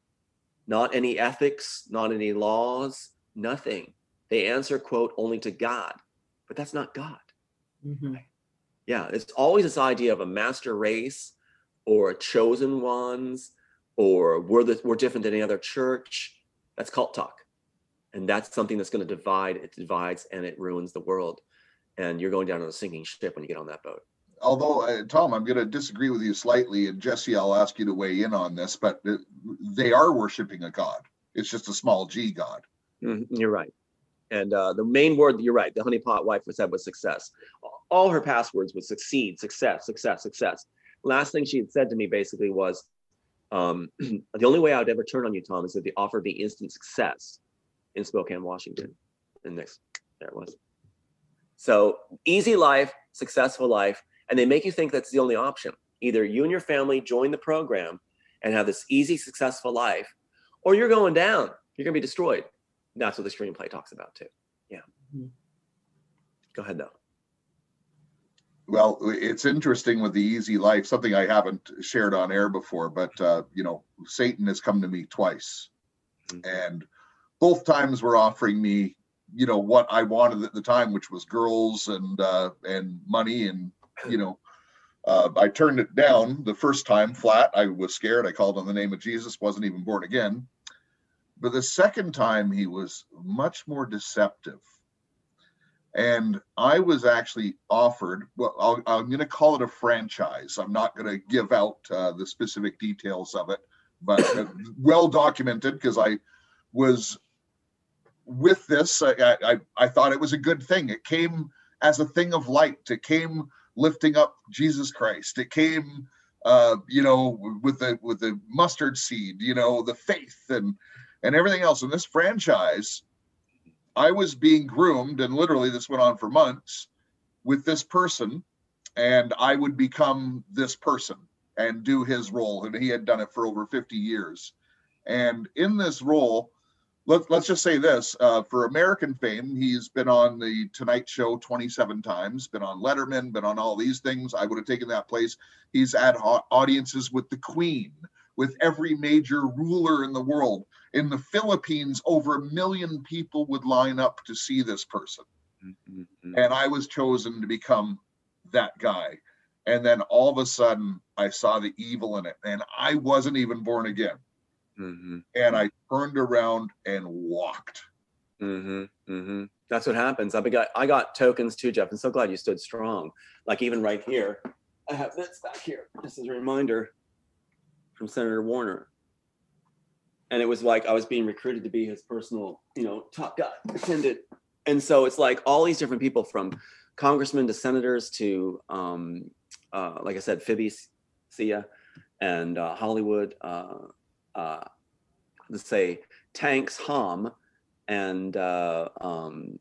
not any ethics, not any laws, nothing. They answer, quote, only to God, but that's not God. Mhm. Yeah, it's always this idea of a master race or a chosen ones or we're the, we're different than any other church. That's cult talk. And that's something that's going to divide. It divides and it ruins the world. And you're going down on a sinking ship when you get on that boat. Although, uh, Tom, I'm going to disagree with you slightly, and Jesse, I'll ask you to weigh in on this, but uh, they are worshiping a god. It's just a small g god. Mhm, You're right. And uh, the main word, you're right, the honeypot wife was said was success. All her passwords would succeed, success, success, success. Last thing she had said to me basically was, um, the only way I would ever turn on you, Tom, is if the offer be instant success in Spokane, Washington. And next, there it was. So easy life, successful life, and they make you think that's the only option. Either you and your family join the program and have this easy, successful life, or you're going down. You're going to be destroyed. That's what the screenplay talks about too. Yeah. Mhm. Go ahead though. Well, it's interesting with the easy life, something I haven't shared on air before, but uh, you know, Satan has come to me twice. Mhm. And both times were offering me, you know, what I wanted at the time, which was girls and uh and money and you know, uh, I turned it down the first time flat. I was scared. I called on the name of Jesus, wasn't even born again. But the second time, he was much more deceptive. And I was actually offered, well, I'll, I'm going to call it a franchise. I'm not going to give out uh, the specific details of it, but uh, well documented because I was with this. I, I, I thought it was a good thing. It came as a thing of light. It came lifting up Jesus Christ. It came, uh, you know, with the with the mustard seed, you know, the faith and and everything else. In this franchise, I was being groomed, and literally this went on for months with this person, and I would become this person and do his role. And he had done it for over 50 years. And in this role, let's let's just say this uh, for American fame, he's been on the Tonight Show 27 times, been on Letterman, been on all these things. I would have taken that place. He's had audiences with the Queen, with every major ruler in the world. In the Philippines, over a million people would line up to see this person, Mhm, mhm. and I was chosen to become that guy. And then all of a sudden, I saw the evil in it, and I wasn't even born again. Mhm, And I turned around and walked. Mm-hmm. Mm-hmm. That's what happens. I got I got tokens too, Jeff. I'm so glad you stood strong. Like even right here, I have this back here. This is a reminder from Senator Warner. And it was like I was being recruited to be his personal, you know, top guy, attendant. And so it's like all these different people from congressmen to senators to, um, uh, like I said, Phoebe Sia and uh, Hollywood, uh, uh, let's say Tanks Hom and uh, um,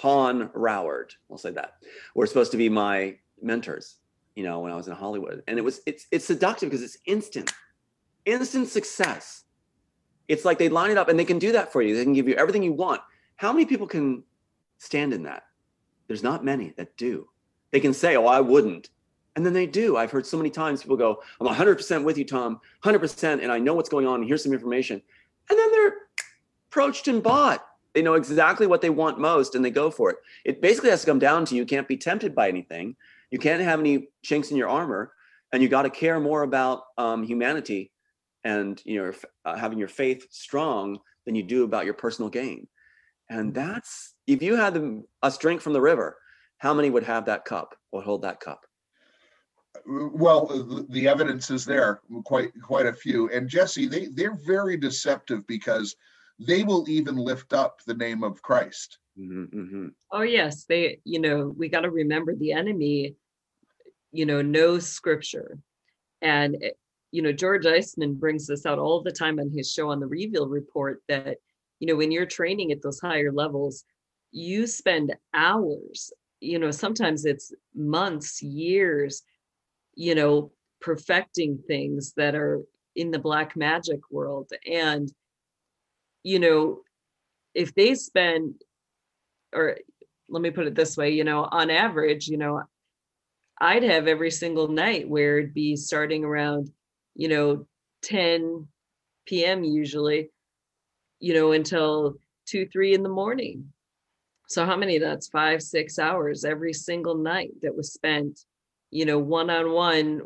Han Roward, we'll say that, were supposed to be my mentors, you know, when I was in Hollywood. And it was, it's, it's seductive because it's instant, instant success. It's like they line it up and they can do that for you. They can give you everything you want. How many people can stand in that? There's not many that do. They can say, oh, I wouldn't. And then they do. I've heard so many times people go, I'm 100% with you, Tom, 100%, and I know what's going on. And here's some information. And then they're approached and bought. They know exactly what they want most and they go for it. It basically has to come down to you can't be tempted by anything. You can't have any chinks in your armor, and you got to care more about um, humanity and you know uh, having your faith strong than you do about your personal gain. And that's if you had them, us drink from the river, how many would have that cup or hold that cup? Well, the- the evidence is there, quite quite a few. And Jesse, they they're very deceptive because they will even lift up the name of Christ. Mhm, mhm. Oh, yes, they, you know, we got to remember the enemy, you know, knows scripture. And, eh, you know, George Eistman brings this out all the time on his show on the Reveal Report that, you know, when you're training at those higher levels, you spend hours, you know, sometimes it's months, years, you know, perfecting things that are in the black magic world. And, you know, if they spend or let me put it this way, you know, on average, you know, I'd have every single night where it'd be starting around, you know, 10 p.m. usually, you know, until two, three in the morning. So how many? That's five, six hours every single night that was spent, you know, one on one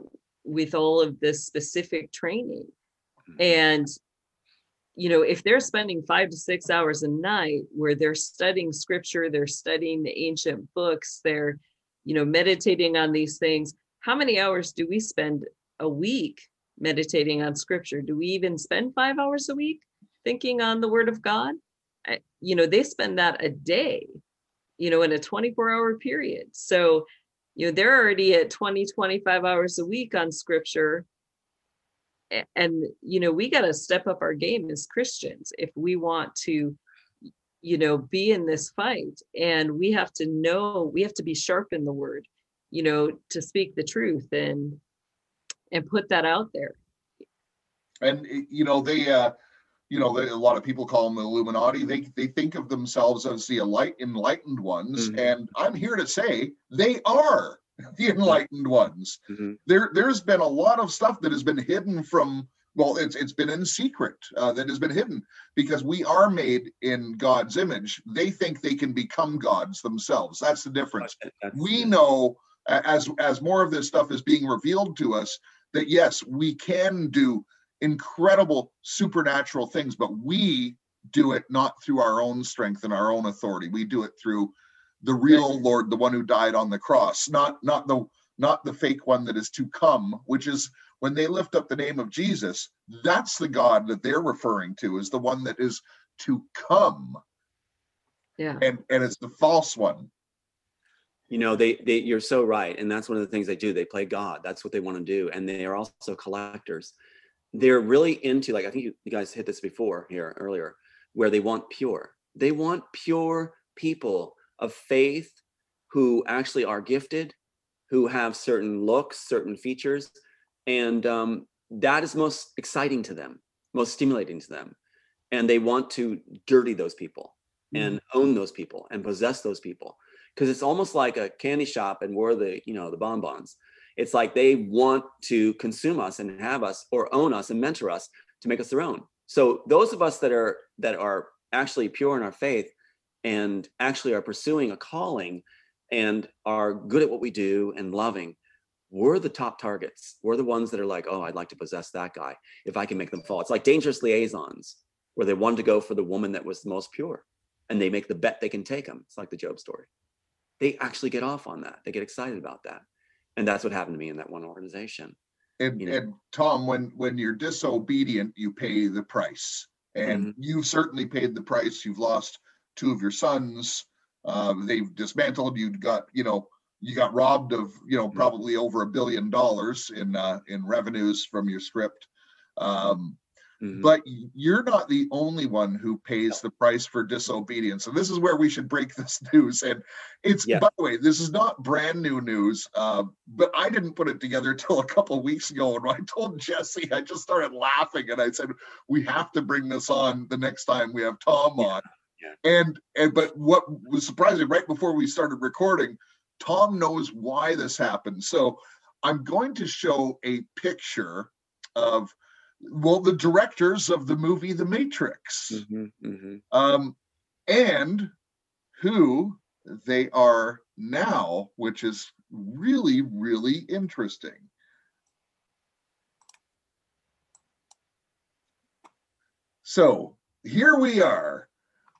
with all of this specific training. Mm-hmm. And you know, if they're spending five to six hours a night where they're studying scripture, they're studying the ancient books, they're, you know, meditating on these things, how many hours do we spend a week meditating on scripture? Do we even spend five hours a week thinking on the word of God? I- You know, they spend that a day, you know, in a 24 hour period. So, you know, they're already at 20, 25 hours a week on scripture. And you know we got to step up our game as christians if we want to you know be in this fight. And we have to know we have to be sharp in the word you know to speak the truth and and put that out there. And you know, they uh you know, a lot of people call them the Illuminati. They they think of themselves as the enlight, enlightened ones, Mhm. and I'm here to say they are the enlightened ones. Mhm. There there's been a lot of stuff that has been hidden from well, it's it's been in secret uh, that has been hidden because we are made in God's image. They think they can become gods themselves. That's the difference. That's- We know as as more of this stuff is being revealed to us that yes, we can do incredible supernatural things, but we do it not through our own strength and our own authority. We do it through the real Lord, the one who died on the cross, not not the not the fake one that is to come, which is when they lift up the name of Jesus, that's the God that they're referring to is the one that is to come. yeah. And and it's the false one. you know they they you're so right. And that's one of the things they do. They play god. That's what they want to do. And they are also collectors they're really into like i think you, you guys hit this before here earlier where they want pure they want pure people of faith who actually are gifted who have certain looks certain features and um, that is most exciting to them most stimulating to them. And they want to dirty those people and own those people and possess those people. Because it's almost like a candy shop and we're the, you know, the bonbons. It's like they want to consume us and have us or own us and mentor us to make us their own. So those of us that are that are actually pure in our faith and actually are pursuing a calling and are good at what we do and loving, we're the top targets. We're the ones that are like, oh, I'd like to possess that guy if I can make them fall. It's like dangerous liaisons where they wanted to go for the woman that was the most pure and they make the bet they can take them. It's like the Job story. They actually get off on that. They get excited about that. And that's what happened to me in that one organization. And, you know. and Tom, when, when you're disobedient, you pay the price. And Mm-hmm. you've certainly paid the price. You've lost two of your sons. Uh, they've dismantled, you got, you know, you got robbed of, you know, Mhm. probably over a billion dollars in, uh, in revenues from your script. Um, Mhm. but you're not the only one who pays the price for disobedience. And this is where we should break this news. And it's, Yeah. by the way, this is not brand new news, uh, but I didn't put it together till a couple weeks ago. And when I told Jesse, I just started laughing and I said, we have to bring this on the next time we have Tom Yeah, on. yeah. And, and, but what was surprising, right before we started recording, Tom knows why this happened. So I'm going to show a picture of well, the directors of the movie The Matrix, Mhm, mhm. um, and who they are now, which is really, really interesting. So here we are.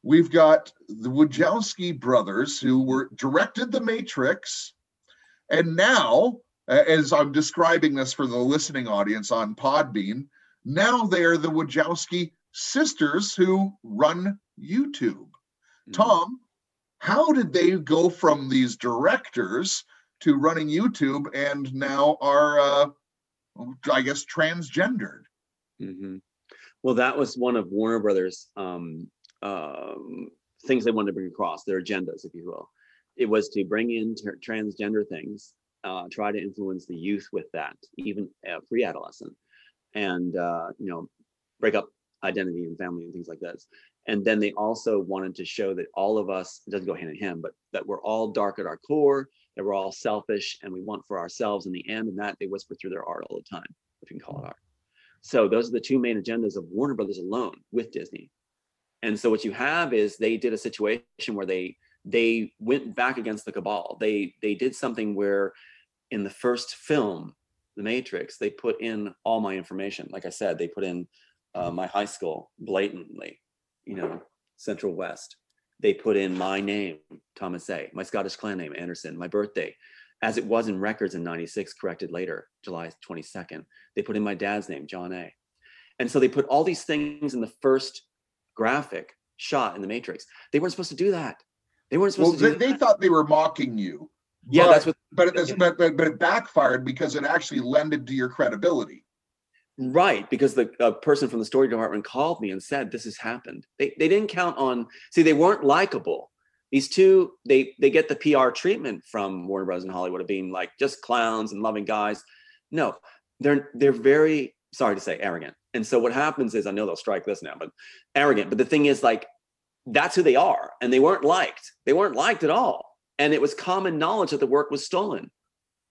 We've got the Wachowski brothers who were directed The Matrix, and now, as I'm describing this for the listening audience on Podbean, now they're the Wachowski sisters who run YouTube. Mhm. Tom, how did they go from these directors to running YouTube and now are, uh, I guess, transgendered? hmm Well, that was one of Warner Brothers' um, um, things they wanted to bring across, their agendas, if you will. It was to bring in ter- transgender things, uh, try to influence the youth with that, even uh, pre-adolescent, and uh, you know, break up identity and family and things like this. And then they also wanted to show that all of us doesn't go hand in hand, but that we're all dark at our core, that we're all selfish, and we want for ourselves in the end. And that they whisper through their art all the time, if you can call it art. So those are the two main agendas of Warner Brothers alone with Disney. And so what you have is they did a situation where they they went back against the cabal. They they did something where in the first film, The Matrix, they put in all my information. Like I said, they put in uh, my high school blatantly, you know, Central West. They put in my name, Thomas A, my Scottish clan name, Anderson, my birthday, as it was in records in 96, corrected later, July 22nd. They put in my dad's name, John A. And so they put all these things in the first graphic shot in the Matrix. They weren't supposed to do that. They weren't Well, supposed to they, do they that. thought they were mocking you. Yeah, that's what But it, but, but, but it backfired because it actually lended to your credibility. Right, because the uh, person from the story department called me and said this has happened. They they didn't count on. See, they weren't likable. These two, they they get the PR treatment from Warner Bros. and Hollywood of being like just clowns and loving guys. No, they're they're very sorry to say arrogant. And so what happens is, I know they'll strike this now, but arrogant. But the thing is, like, that's who they are, and they weren't liked. They weren't liked at all, and it was common knowledge that the work was stolen.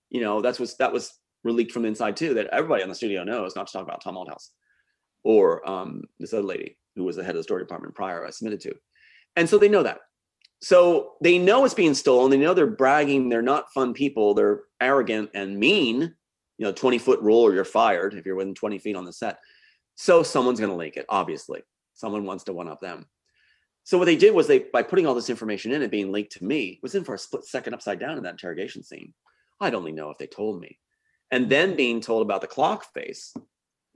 You know, that's was that was leaked from the inside too that everybody on the studio knows not to talk about Tom Althouse or um, this other lady who was the head of the story department prior I submitted to. And so they know that. So they know it's being stolen. They know they're bragging. They're not fun people. They're arrogant and mean. You know, 20 foot rule or you're fired if you're within 20 feet on the set. So someone's going to leak it, obviously. Someone wants to one up them. So what they did was they, by putting all this information in and being linked to me, was in for a split second upside down in that interrogation scene. I'd only know if they told me. And then being told about the clock face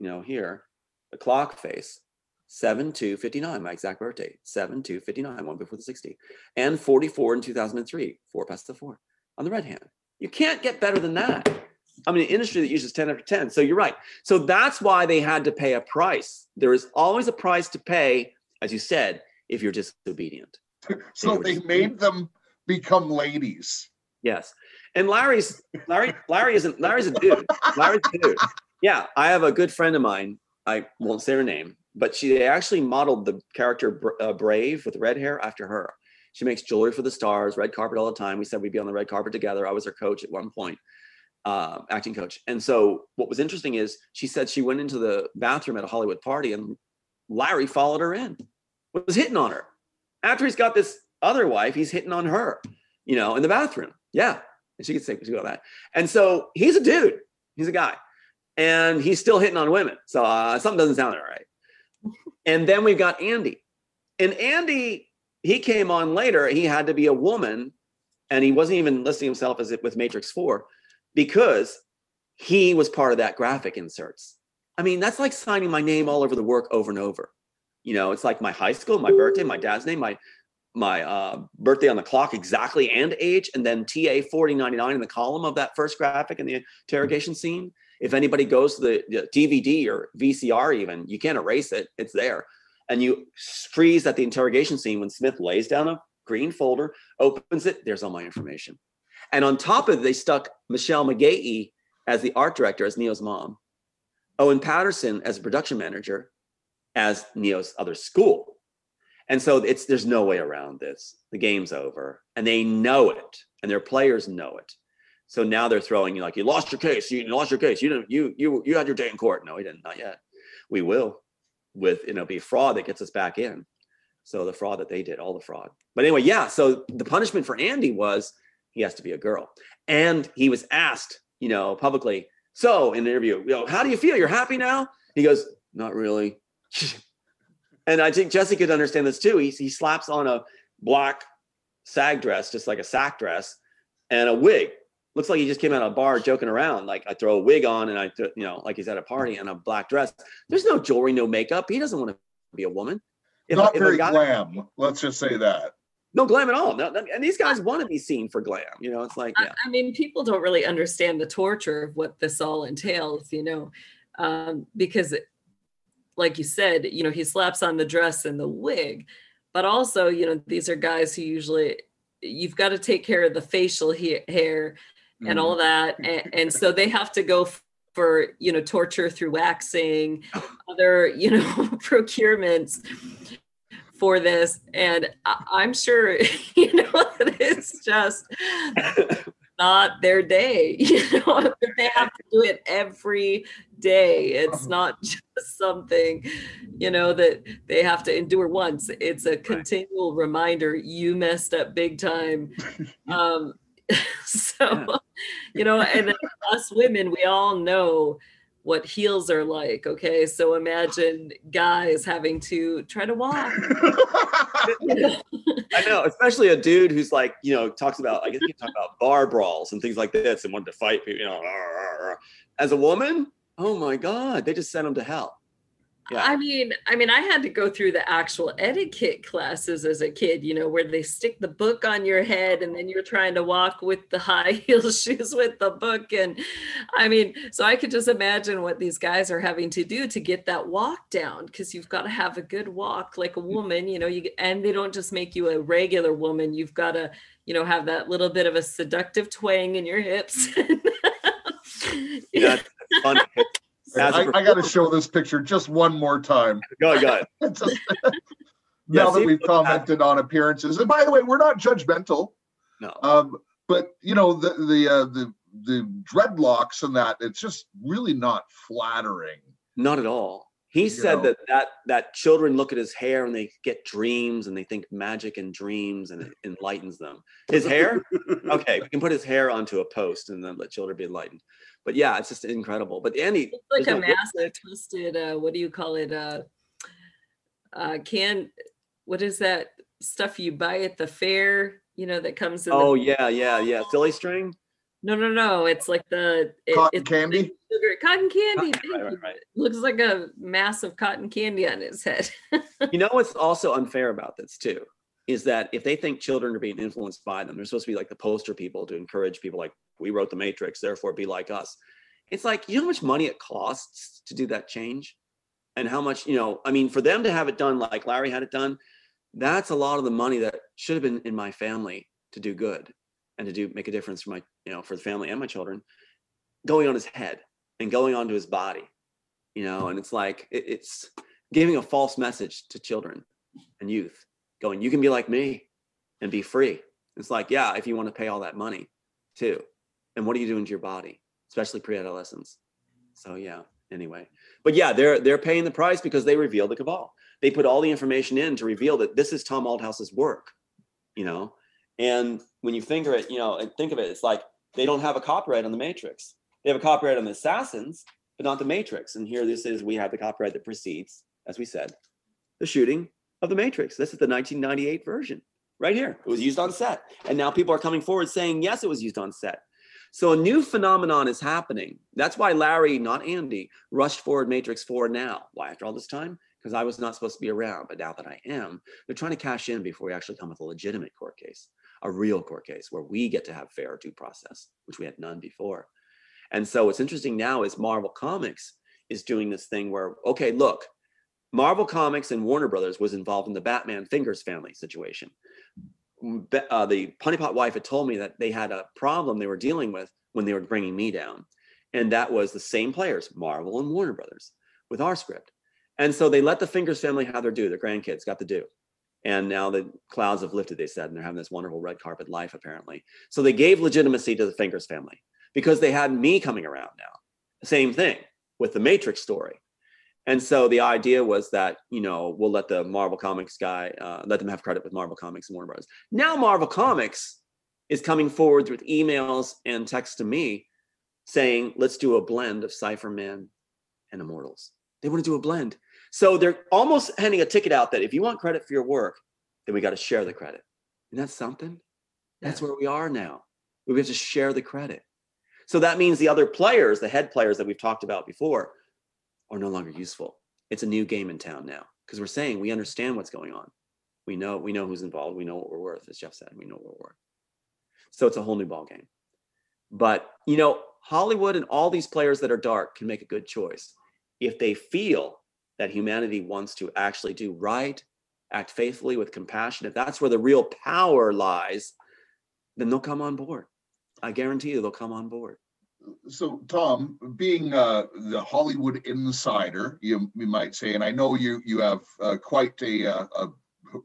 you know here the clock face 7 2 59 my exact birthday 7 2 59 one before the 60 and 44 in 2003 four past the four on the red hand. You can't get better than that. I mean an industry that uses 10 after 10 so you're right. So that's why they had to pay a price. There is always a price to pay as you said if you're disobedient So they made them become ladies. Yes. And Larry's Larry Larry isn't Larry's a dude. Larry's a dude. Yeah, I have a good friend of mine. I won't say her name, but she they actually modeled the character uh, Brave with red hair after her. She makes jewelry for the stars, red carpet all the time. We said we'd be on the red carpet together. I was her coach at one point, uh, acting coach. And so what was interesting is she said she went into the bathroom at a Hollywood party and Larry followed her in, was hitting on her. After he's got this other wife, he's hitting on her, you know, in the bathroom. Yeah. And she could say she got that. And so he's a dude, he's a guy, and he's still hitting on women. So uh, something doesn't sound right. And then we've got Andy. And Andy, he came on later. He had to be a woman, and he wasn't even listing himself as it with Matrix 4 because he was part of that graphic inserts. I mean, that's like signing my name all over the work over and over. You know, it's like my high school, my birthday, my dad's name, my my uh, birthday on the clock exactly and age, and then TA 4099 in the column of that first graphic in the interrogation scene. If anybody goes to the, DVD or VCR, even you can't erase it; it's there. And you freeze at the interrogation scene when Smith lays down a green folder, opens it. There's all my information. And on top of it, they stuck Michelle McGahey as the art director, as Neo's mom, Owen Paterson as production manager, as Neo's other school. And so it's there's no way around this. The game's over, and they know it, and their players know it. So now they're throwing you like you lost your case. You lost your case. You didn't. You you you had your day in court. No, we didn't. Not yet. We will, with you know, be fraud that gets us back in. So the fraud that they did, all the fraud. But anyway, yeah. So the punishment for Andy was he has to be a girl, and he was asked, you know, publicly. So in the interview, you know, how do you feel? You're happy now? He goes, not really. And I think Jesse could understand this too. He, he slaps on a black sag dress, just like a sack dress, and a wig. Looks like he just came out of a bar joking around. Like I throw a wig on and I, th- you know, like he's at a party and a black dress. There's no jewelry, no makeup. He doesn't want to be a woman. If, Not if very guy- glam. Let's just say that. No glam at all. No, no- and these guys want to be seen for glam. You know, it's like, I- yeah. I mean, people don't really understand the torture of what this all entails, you know, um, because, it- like you said, you know, he slaps on the dress and the wig, but also, you know, these are guys who usually you've got to take care of the facial he- hair and all mm. that, and, and so they have to go f- for you know torture through waxing, other you know procurements for this, and I- I'm sure you know it's just not their day. You know, they have to do it every day. It's not just something, you know, that they have to endure once. It's a continual reminder you messed up big time. Um, so, you know, and us women, we all know what heels are like. Okay. So imagine guys having to try to walk. I know, especially a dude who's like, you know, talks about, I guess you talk about bar brawls and things like this and wanted to fight people, you know. As a woman, oh my God, they just sent him to hell. Yeah. I mean, I mean, I had to go through the actual etiquette classes as a kid, you know, where they stick the book on your head and then you're trying to walk with the high heel shoes with the book. And I mean, so I could just imagine what these guys are having to do to get that walk down because you've got to have a good walk like a woman, you know, you and they don't just make you a regular woman. You've got to, you know, have that little bit of a seductive twang in your hips. Yeah, it's funny. As a I, I got to show this picture just one more time. Go ahead, go ahead. It's just- Yeah, now that we've look at that. commented on appearances, and by the way, we're not judgmental. No. Um, but you know the the uh, the the dreadlocks and that it's just really not flattering. Not at all. He You said know. that that that children look at his hair and they get dreams and they think magic and dreams and it enlightens them. His hair, okay, we can put his hair onto a post and then let children be enlightened. But yeah, it's just incredible. But Andy, It's like a no- massive twisted uh what do you call it uh uh can what is that stuff you buy at the fair you know that comes in Oh the, yeah, yeah, yeah. Silly string. No no no it's like the it, Cotton it's candy. sugar cotton candy thank Right, right, you. right. looks like a mass of cotton candy on his head You know what's also unfair about this too is that if they think children are being influenced by them, they're supposed to be like the poster people to encourage people like we wrote the Matrix, therefore be like us. It's like you know how much money it costs to do that change, and how much you know. I mean, for them to have it done like Larry had it done, that's a lot of the money that should have been in my family to do good and to do make a difference for my you know for the family and my children, going on his head and going onto his body, you know. And it's like it, it's giving a false message to children and youth, going, you can be like me and be free. It's like, yeah, if you want to pay all that money too. And what are you doing to your body, especially pre-adolescence? So yeah, anyway. But yeah, they're they're paying the price because they reveal the cabal. They put all the information in to reveal that this is Tom Althouse's work, you know. And when you think of it, you know, think of it, it's like they don't have a copyright on the Matrix. They have a copyright on the Assassins, but not the Matrix. And here this is we have the copyright that precedes, as we said, the shooting of the Matrix. This is the 1998 version right here. It was used on set. And now people are coming forward saying, yes, it was used on set. So a new phenomenon is happening. That's why Larry, not Andy, rushed forward Matrix 4 now. Why after all this time? Because I was not supposed to be around, but now that I am, they're trying to cash in before we actually come with a legitimate court case, a real court case where we get to have fair due process, which we had none before. And so what's interesting now is Marvel Comics is doing this thing where, okay, look, Marvel Comics and Warner Brothers was involved in the Batman Fingers family situation. Uh, the Honeypot wife had told me that they had a problem they were dealing with when they were bringing me down. And that was the same players, Marvel and Warner Brothers, with our script. And so they let the Fingers family have their due. Their grandkids got the due. And now the clouds have lifted, they said, and they're having this wonderful red carpet life, apparently. So they gave legitimacy to the Fingers family because they had me coming around now. Same thing with the Matrix story. And so the idea was that, you know, we'll let the Marvel Comics guy, uh, let them have credit with Marvel Comics and Warner Bros. Now Marvel Comics is coming forward with emails and text to me saying, let's do a blend of Cypherman and Immortals. They want to do a blend. So they're almost handing a ticket out that if you want credit for your work, then we got to share the credit. And that's something. That's where we are now. We have to share the credit. So that means the other players, the head players that we've talked about before, are no longer useful. It's a new game in town now because we're saying we understand what's going on. We know we know who's involved. We know what we're worth, as Jeff said. We know what we're worth. So it's a whole new ball game. But you know, Hollywood and all these players that are dark can make a good choice if they feel that humanity wants to actually do right, act faithfully with compassion. If that's where the real power lies, then they'll come on board. I guarantee you, they'll come on board so Tom, being uh, the Hollywood insider, you, you might say, and I know you you have uh, quite a, uh, a,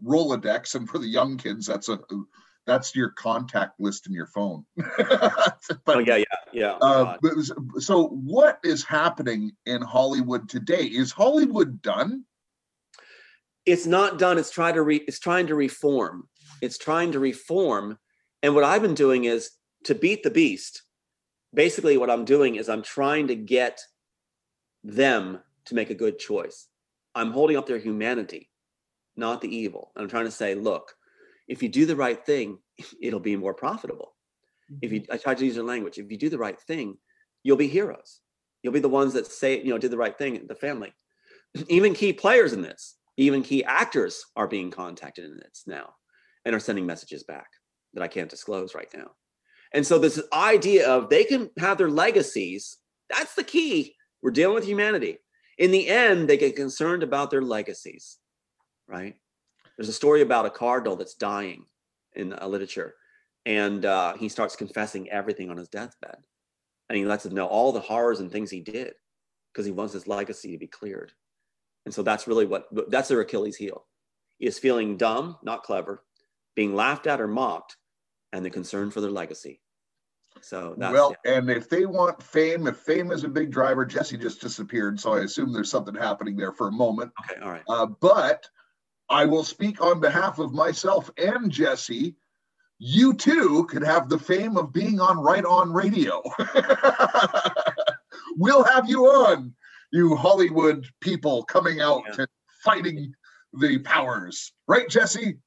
Rolodex, and for the young kids, that's a that's your contact list in your phone. but, oh yeah, yeah, yeah. Uh, but, so, what is happening in Hollywood today? Is Hollywood done? It's not done. It's trying to re, it's trying to reform. It's trying to reform, and what I've been doing is to beat the beast basically what I'm doing is I'm trying to get them to make a good choice. I'm holding up their humanity, not the evil. And I'm trying to say, look, if you do the right thing, it'll be more profitable. If you, mm-hmm. I try to use their language, if you do the right thing, you'll be heroes. You'll be the ones that say, you know, did the right thing, the family. Even key players in this, even key actors are being contacted in this now and are sending messages back that I can't disclose right now. And so this idea of they can have their legacies, that's the key. We're dealing with humanity. In the end, they get concerned about their legacies, right? There's a story about a cardinal that's dying in a literature, and uh, he starts confessing everything on his deathbed, and he lets him know all the horrors and things he did because he wants his legacy to be cleared. And so that's really what that's their Achilles heel. Is feeling dumb, not clever, being laughed at or mocked, and the concern for their legacy. So well, yeah. and if they want fame, if fame is a big driver, Jesse just disappeared, so I assume there's something happening there for a moment. Okay, all right. Uh, but I will speak on behalf of myself and Jesse. You too could have the fame of being on Right On Radio. we'll have you on, you Hollywood people coming out yeah. and fighting the powers, right, Jesse?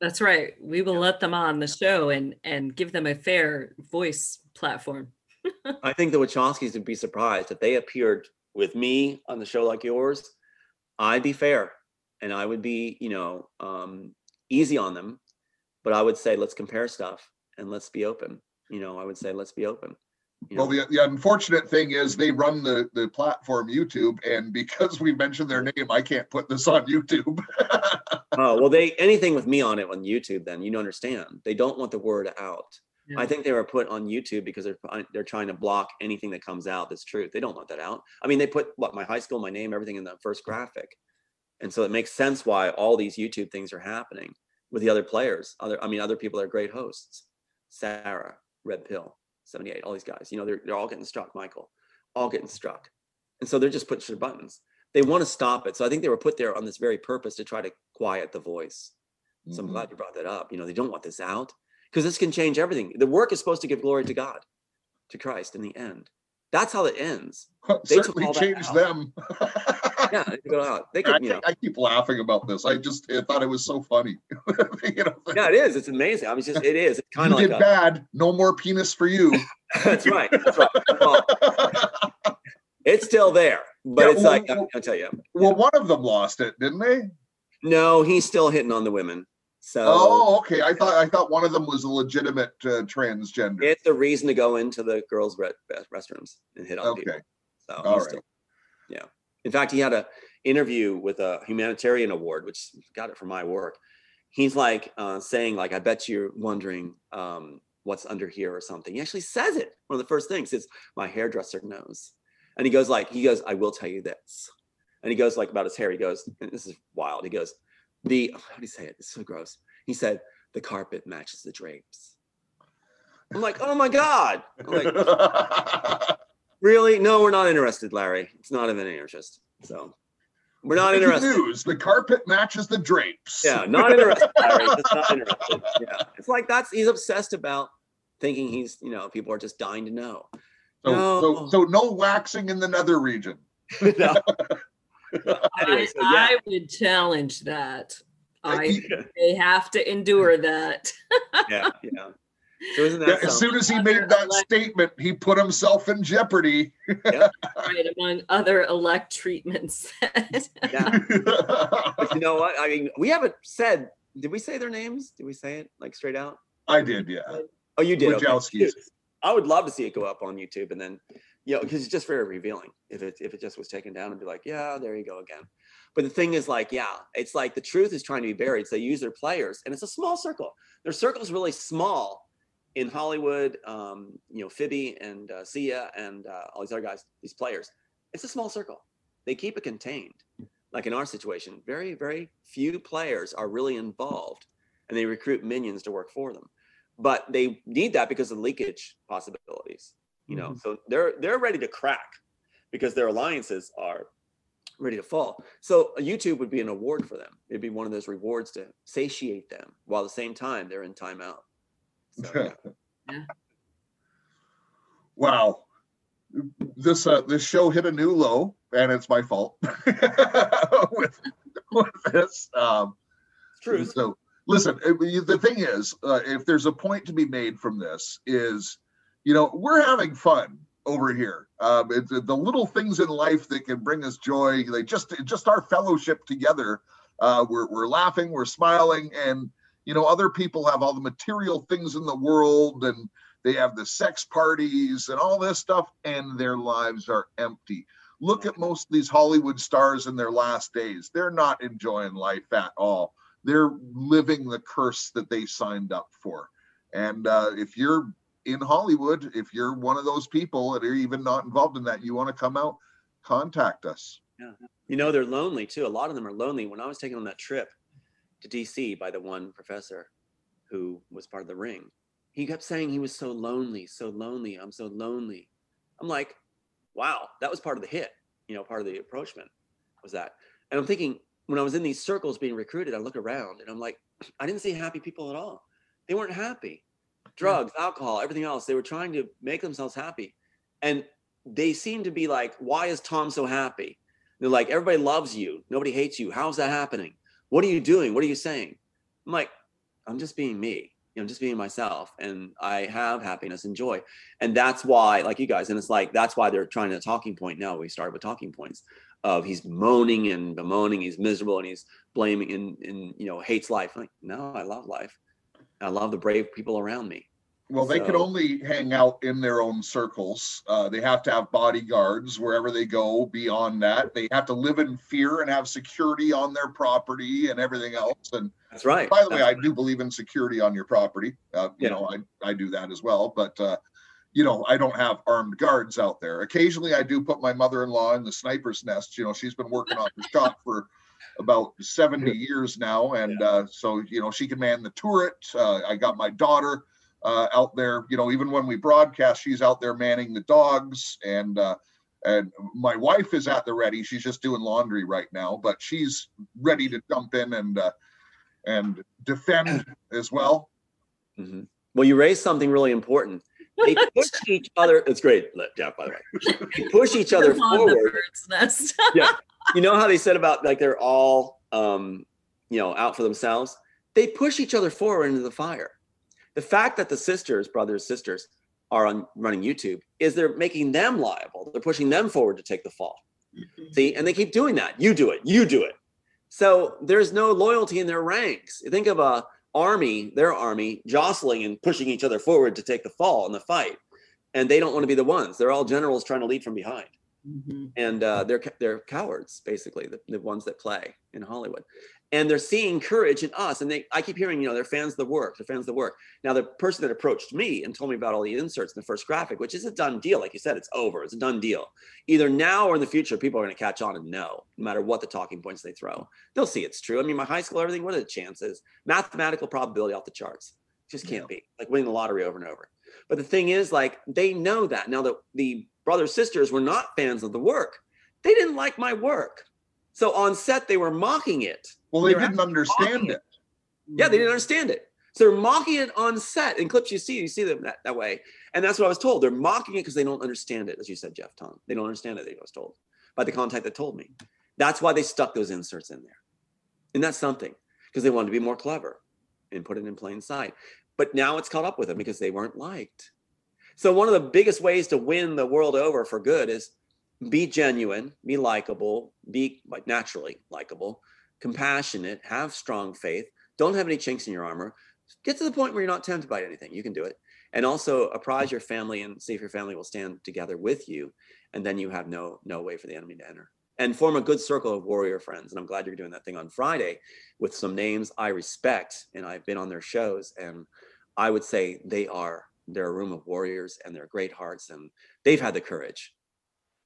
That's right. We will let them on the show and and give them a fair voice platform. I think the Wachowskis would be surprised if they appeared with me on the show like yours. I'd be fair and I would be, you know, um, easy on them, but I would say let's compare stuff and let's be open. You know, I would say let's be open. You know? Well, the, the unfortunate thing is they run the, the platform YouTube, and because we mentioned their name, I can't put this on YouTube. oh well, they anything with me on it on YouTube, then you don't understand they don't want the word out. Yeah. I think they were put on YouTube because they're they're trying to block anything that comes out that's truth. They don't want that out. I mean, they put what my high school, my name, everything in the first graphic, and so it makes sense why all these YouTube things are happening with the other players. Other, I mean, other people that are great hosts. Sarah, Red Pill, 78, all these guys. You know, they're they're all getting struck. Michael, all getting struck, and so they're just pushing their buttons. They want to stop it. So I think they were put there on this very purpose to try to quiet the voice. So I'm Mhm. glad you brought that up. You know, they don't want this out because this can change everything. The work is supposed to give glory to God, to Christ in the end. That's how it ends. they Certainly changed them. Yeah, they. They I, you know. I keep laughing about this. I just I thought it was so funny. you know, Yeah, it is. It's amazing. I mean, it's just it is. It's kind of like did a, bad. No more penis for you. that's right. That's right. Well, it's still there, but Yeah, it's well, like well- I'll tell you. well, one of them lost it, didn't they? No, he's still hitting on the women. So Oh, okay. I thought I thought one of them was a legitimate uh, transgender. it's a reason to go into the girls' re- restrooms and hit on people. Okay. So All right. still- yeah. In fact, he had a interview with a humanitarian award, which got it for my work. He's like uh, saying, like, I bet you're wondering um, what's under here or something. He actually says it. One of the first things is my hairdresser knows. And he goes like, he goes, I will tell you this. And he goes like about his hair. He goes, and this is wild. He goes, the how do you say it? It's so gross. He said, the carpet matches the drapes. I'm like, oh my God. I'm like, Really? No, we're not interested, Larry. It's not of any interest. So we're not Breaking interested. News: The carpet matches the drapes. Yeah, not interested, Larry. Just not interested. Yeah. It's like that's he's obsessed about thinking he's, you know, people are just dying to know. So, No. so, so no waxing in the nether region. No. Anyway, I, so yeah. I would challenge that. I they have to endure that. yeah, yeah. So isn't yeah, as soon as he made that statement, he put himself in jeopardy. right among other elect treatments. Yeah. But you know what? I mean, we haven't said, did we say their names? Did we say it like straight out? I did, yeah. Oh, you did. Okay. I would love to see it go up on YouTube and then, you know, because it's just very revealing if it if it just was taken down and be like, yeah, there you go again. But the thing is, like, yeah, it's like the truth is trying to be buried. So they use their players, and it's a small circle. Their circle's really small in Hollywood. Um, you know, Phoebe and uh, Sia and uh, all these other guys, these players. It's a small circle. They keep it contained. Like in our situation, very very few players are really involved, and they recruit minions to work for them but they need that because of leakage possibilities you know so they're they're ready to crack because their alliances are ready to fall so youtube would be an award for them it'd be one of those rewards to satiate them while at the same time they're in timeout so, yeah. Yeah. Wow. This uh, this show hit a new low, and it's my fault with, with this. Um, true So listen, the thing is, uh, if there's a point to be made from this, is you know we're having fun over here. Um, it's the the little things in life that can bring us joy, like just just our fellowship together. Uh, we're we're laughing, we're smiling, and you know other people have all the material things in the world, and they have the sex parties and all this stuff, and their lives are empty. Look at most of these Hollywood stars in their last days. They're not enjoying life at all they're living the curse that they signed up for. And uh, if you're in Hollywood, if you're one of those people that are even not involved in that, you want to come out, contact us. yeah. you know they're lonely too a lot of them are lonely when i was taking on that trip to dc by the one professor who was part of the ring. He kept saying he was so lonely so lonely i'm so lonely. I'm like wow that was part of the hit you know part of the approachment was that. And i'm thinking when i was in these circles being recruited i look around and i'm like i didn't see happy people at all. They weren't happy. Drugs alcohol everything else they were trying to make themselves happy. And they seem to be like why is tom so happy? They're like, everybody loves you. Nobody hates you. How's that happening? What are you doing? What are you saying? I'm like, I'm just being me. You know, I'm just being myself. And I have happiness and joy. And that's why, like you guys, and it's like, that's why they're trying to talking point now. We started with talking points of he's moaning and bemoaning, he's miserable and he's blaming and, and you know, hates life. I'm like, no, I love life. I love the brave people around me. Well, they can only hang out in their own circles. Uh, they have to have bodyguards wherever they go. Beyond that, they have to live in fear and have security on their property and everything else. And That's right. by the way, That's I do believe in security on your property. Uh, you Yeah. know, I, I do that as well. But, uh, you know, I don't have armed guards out there. Occasionally, I do put my mother-in-law in the sniper's nest. You know, she's been working on the shop for about 70 years now. And uh, so, you know, she can man the turret. Uh, I got my daughter uh, out there. You know, even when we broadcast, she's out there manning the dogs. And uh, and my wife is at the ready. She's just doing laundry right now, but she's ready to jump in and uh, and defend as well. Mhm. Well, you raised something really important. They push each other. It's great, Jeff. By the way, they push each other Live on the forward. bird's nest. You know how they said about like they're all, um, you know, out for themselves. They push each other forward into the fire. The fact that the sisters, brothers, sisters, are on running YouTube is they're making them liable. They're pushing them forward to take the fall. See, and they keep doing that. You do it. You do it. So there's no loyalty in their ranks. Think of a army, their army, jostling and pushing each other forward to take the fall in the fight, and they don't want to be the ones. They're all generals trying to lead from behind, Mhm. and uh, they're they're cowards basically, the, the ones that play in Hollywood, and they're seeing courage in us. And they, I keep hearing, you know, they're fans of the work. They're fans of the work. Now, the person that approached me and told me about all the inserts in the first graphic, which is a done deal, like you said, it's over. It's a done deal. Either now or in the future, people are going to catch on and know, no matter what the talking points they throw, they'll see it's true. I mean, my high school, everything. What are the chances? Mathematical probability off the charts. Just can't be like winning the lottery over and over. But the thing is, like they know that now that the brothers sisters were not fans of the work, they didn't like my work. So on set, they were mocking it. Well, they They're didn't understand it. Yeah, they didn't understand it. So they're mocking it on set. In clips you see, you see them that, that way. And that's what I was told. They're mocking it because they don't understand it, as you said, Jeff Tom. They don't understand it, I was told by the contact that told me. That's why they stuck those inserts in there. And that's something because they wanted to be more clever and put it in plain sight. But now it's caught up with them because they weren't liked. So one of the biggest ways to win the world over for good is be genuine, be likable, be like naturally likable, compassionate, have strong faith, don't have any chinks in your armor. Get to the point where you're not tempted by anything. You can do it. And also apprise your family and see if your family will stand together with you. And then you have no no way for the enemy to enter. And form a good circle of warrior friends. And I'm glad you're doing that thing on Friday with some names I respect. And I've been on their shows. And I would say they are they're a room of warriors and they're great hearts and they've had the courage.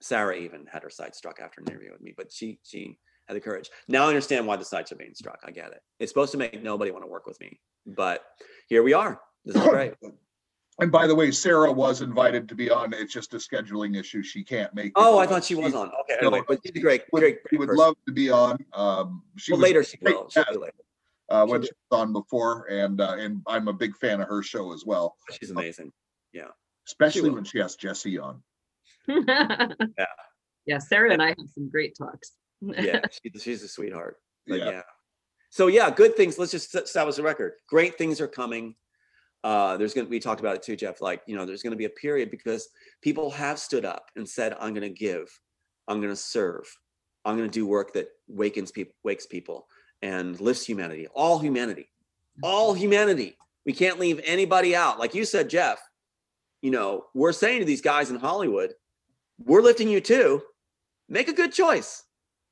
Sarah even had her sights struck after an interview with me, but she she had the courage. Now I understand why the sights are being struck. I get it. It's supposed to make nobody want to work with me, but here we are. This is great. And by the way, Sarah was invited to be on. It's just a scheduling issue. She can't make. it Oh, I thought she was on. Okay, anyway, but she's a great, would- great, She would person. love to be on. Um, she Well, was later she will. She'll be later. uh, when she she was on before, and uh, and I'm a big fan of her show as well, She's amazing. Yeah, especially will. when she has Jesse on. yeah, Yeah. Sarah and I have some great talks. Yeah, she's, she's a sweetheart. But Yeah. yeah. So yeah, good things. Let's just set establish a record. Great things are coming. Uh, there's going to we talked about it too, Jeff. Like you know, there's going to be a period because people have stood up and said, "I'm going to give, I'm going to serve, I'm going to do work that wakens people, wakes people, and lifts humanity, all humanity, all humanity. We can't leave anybody out. Like you said, Jeff. You know, we're saying to these guys in Hollywood, we're lifting you too. Make a good choice.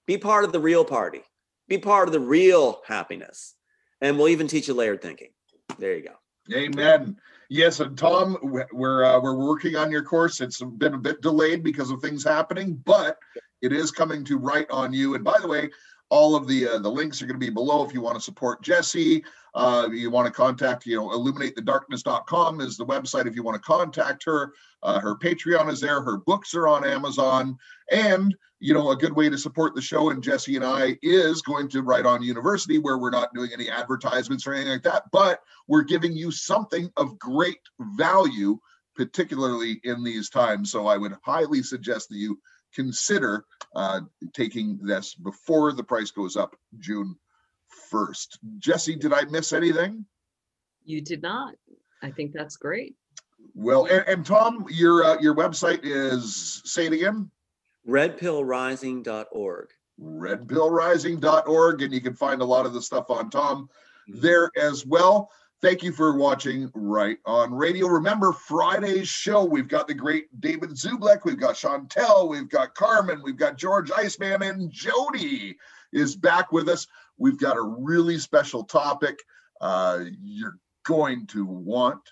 Be part of the real party. Be part of the real happiness. And we'll even teach you layered thinking. There you go. Amen. Yes, and Tom, we- we're uh, we're working on your course. It's been a bit delayed because of things happening, but it is coming to right on you. And by the way, all of the uh, the links are going to be below if you want to support Jesse. Uh, you want to contact, you know, illuminatethedarkness.com is the website if you want to contact her. Uh, her Patreon is there. Her books are on Amazon. And, you know, a good way to support the show and Jesse and I is going to Write On University, where we're not doing any advertisements or anything like that, but we're giving you something of great value, particularly in these times. So I would highly suggest that you consider uh, taking this before the price goes up June 1st. Jesse, did I miss anything? You did not. I think that's great. Well, and, and Tom, your uh, your website is say it again, Redpillrising.org. redpillrising.org, and you can find a lot of the stuff on Tom Mhm. there as well. Thank you for watching Right on Radio. Remember Friday's show. We've got the great David Zublick, we've got Chantel, we've got Carmen, we've got George Iceman, and Jody is back with us. We've got a really special topic. Uh, you're going to want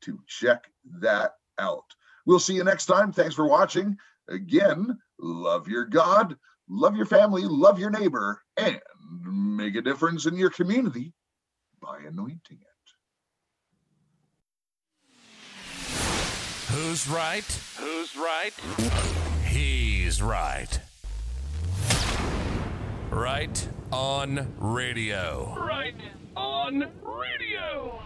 to check that out. We'll see you next time. Thanks for watching. Again, love your God, love your family, love your neighbor, and make a difference in your community by anointing it. Who's right? Who's right? He's right. Right on radio. Right on radio.